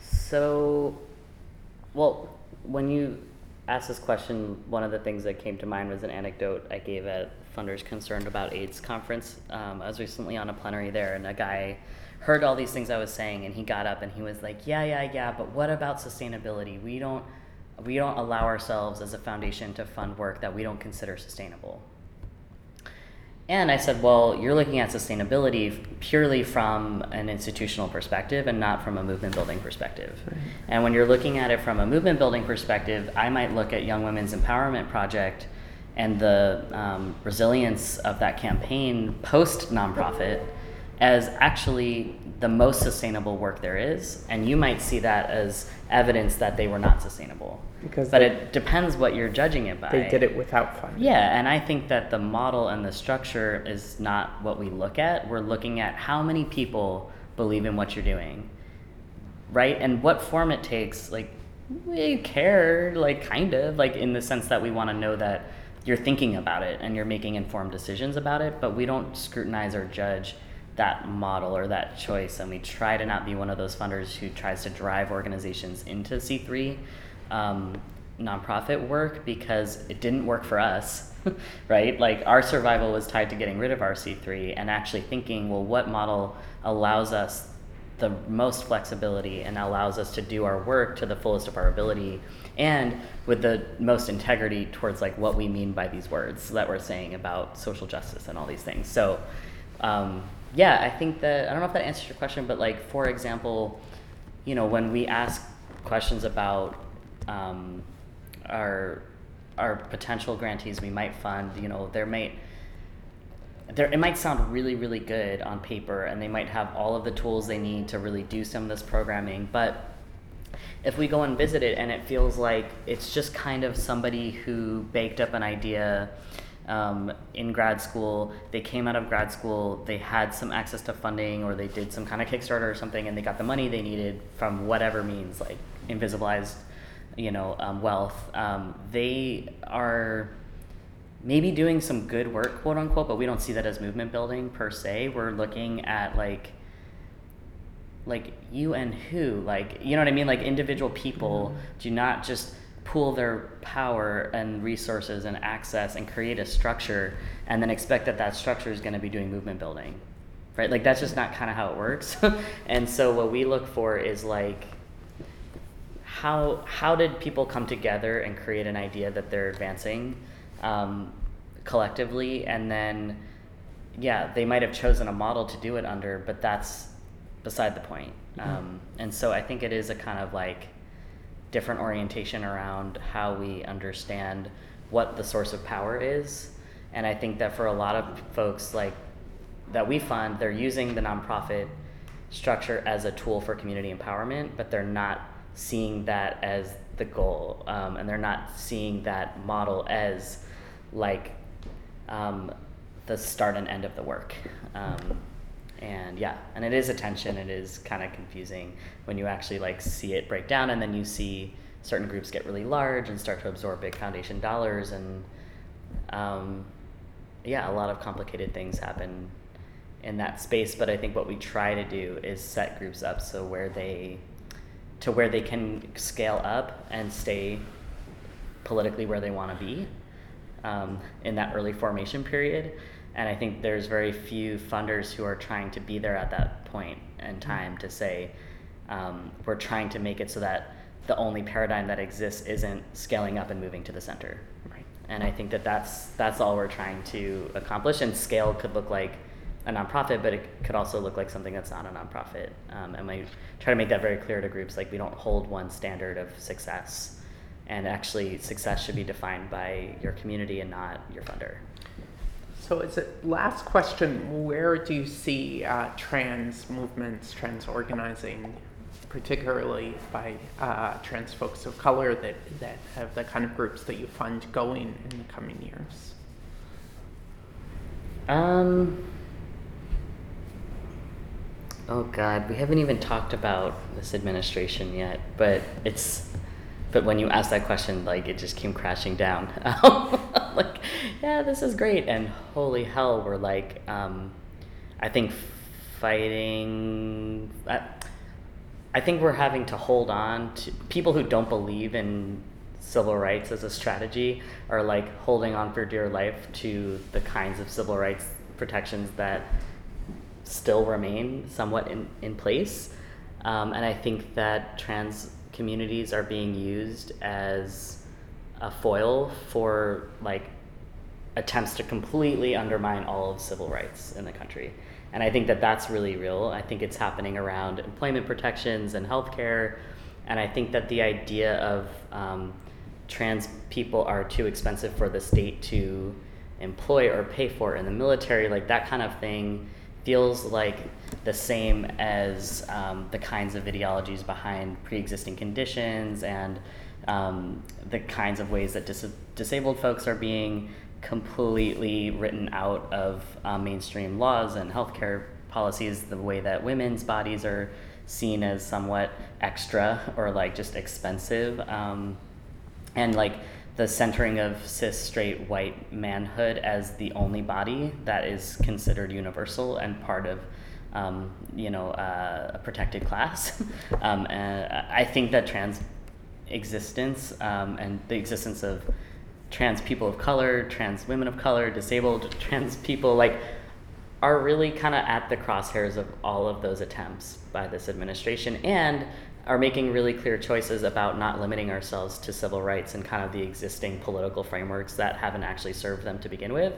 so, well, when you asked this question, one of the things that came to mind was an anecdote I gave at Funders Concerned About AIDS conference. Um, I was recently on a plenary there, and a guy heard all these things I was saying, and he got up and he was like, "Yeah, yeah, yeah, but what about sustainability? We don't, we don't allow ourselves as a foundation to fund work that we don't consider sustainable." And I said, well, you're looking at sustainability purely from an institutional perspective and not from a movement building perspective. And when you're looking at it from a movement building perspective, I might look at Young Women's Empowerment Project and the um, resilience of that campaign post nonprofit as actually the most sustainable work there is. And you might see that as evidence that they were not sustainable. Because but they- it depends what you're judging it by. They did it without funding. Yeah, and I think that the model and the structure is not what we look at. We're looking at how many people believe in what you're doing, right? And what form it takes. Like, we care, like, kind of, like, in the sense that we want to know that you're thinking about it and you're making informed decisions about it, but we don't scrutinize or judge that model or that choice. And we try to not be one of those funders who tries to drive organizations into C3 um, nonprofit work because it didn't work for us, right? Like our survival was tied to getting rid of our C3 and actually thinking, well, what model allows us the most flexibility and allows us to do our work to the fullest of our ability and with the most integrity towards like what we mean by these words that we're saying about social justice and all these things. So, um, yeah, I think that I don't know if that answers your question, but like for example, you know, when we ask questions about um, our our potential grantees we might fund, you know, there might there it might sound really really good on paper and they might have all of the tools they need to really do some of this programming, but if we go and visit it and it feels like it's just kind of somebody who baked up an idea um, in grad school, they came out of grad school, they had some access to funding or they did some kind of Kickstarter or something and they got the money they needed from whatever means, like invisibilized, you know, um, wealth. Um, they are maybe doing some good work, quote unquote, but we don't see that as movement building per se. We're looking at like like you and who like you know what i mean like individual people do not just pool their power and resources and access and create a structure and then expect that that structure is going to be doing movement building right like that's just not kind of how it works and so what we look for is like how how did people come together and create an idea that they're advancing um, collectively? And then yeah they might have chosen a model to do it under but that's beside the point. Um, and so i think it is a kind of like different orientation around how we understand what the source of power is. And i think that for a lot of folks like that we fund they're using the nonprofit structure as a tool for community empowerment but they're not seeing that as the goal um, and they're not seeing that model as like um, the start and end of the work um, and yeah, and it is a tension. It is kind of confusing when you actually like see it break down, and then you see certain groups get really large and start to absorb big foundation dollars, and um, yeah, a lot of complicated things happen in that space. But I think what we try to do is set groups up so where they to where they can scale up and stay politically where they want to be um, in that early formation period. And I think there's very few funders who are trying to be there at that point in time to say, um, we're trying to make it so that the only paradigm that exists isn't scaling up and moving to the center. Right. And I think that that's, that's all we're trying to accomplish. And scale could look like a nonprofit, but it could also look like something that's not a nonprofit. Um, and we try to make that very clear to groups. Like we don't hold one standard of success, and actually success should be defined by your community and not your funder. So, is it last question? Where do you see uh, trans movements, trans organizing, particularly by uh, trans folks of color that that have the kind of groups that you fund going in the coming years? Um. Oh God, we haven't even talked about this administration yet, but it's. But when you asked that question, like it just came crashing down. like, yeah, this is great, and holy hell, we're like, um, I think fighting. I, I think we're having to hold on to people who don't believe in civil rights as a strategy are like holding on for dear life to the kinds of civil rights protections that still remain somewhat in, in place. Um, and I think that trans communities are being used as a foil for like attempts to completely undermine all of civil rights in the country. And I think that that's really real. I think it's happening around employment protections and healthcare. And I think that the idea of um, trans people are too expensive for the state to employ or pay for in the military, like that kind of thing feels like the same as um, the kinds of ideologies behind pre-existing conditions and um, the kinds of ways that dis- disabled folks are being completely written out of uh, mainstream laws and healthcare policies the way that women's bodies are seen as somewhat extra or like just expensive. Um, and like the centering of cis straight white manhood as the only body that is considered universal and part of um, you know uh, a protected class. Um, and i think that trans existence um, and the existence of trans people of color trans women of color disabled trans people like are really kind of at the crosshairs of all of those attempts by this administration. And are making really clear choices about not limiting ourselves to civil rights and kind of the existing political frameworks that haven't actually served them to begin with.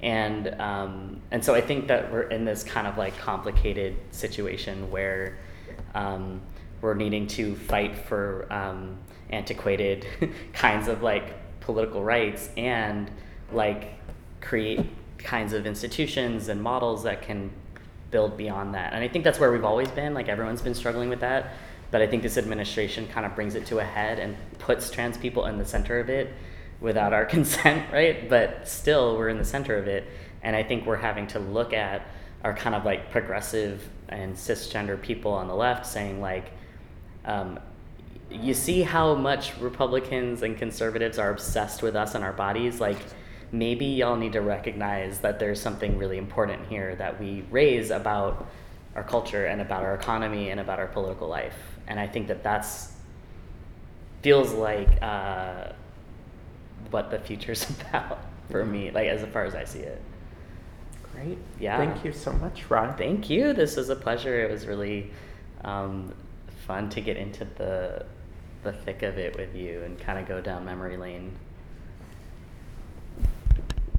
And um, and so I think that we're in this kind of like complicated situation where um, we're needing to fight for um, antiquated kinds of like political rights and like create kinds of institutions and models that can build beyond that. And I think that's where we've always been. Like everyone's been struggling with that. But I think this administration kind of brings it to a head and puts trans people in the center of it without our consent, right? But still, we're in the center of it. And I think we're having to look at our kind of like progressive and cisgender people on the left saying, like, um, you see how much Republicans and conservatives are obsessed with us and our bodies? Like, maybe y'all need to recognize that there's something really important here that we raise about our culture and about our economy and about our political life. And I think that that's feels like uh, what the future's about for me, like as far as I see it. Great. Yeah. Thank you so much, Ron. Thank you. This was a pleasure. It was really um, fun to get into the the thick of it with you and kind of go down memory lane.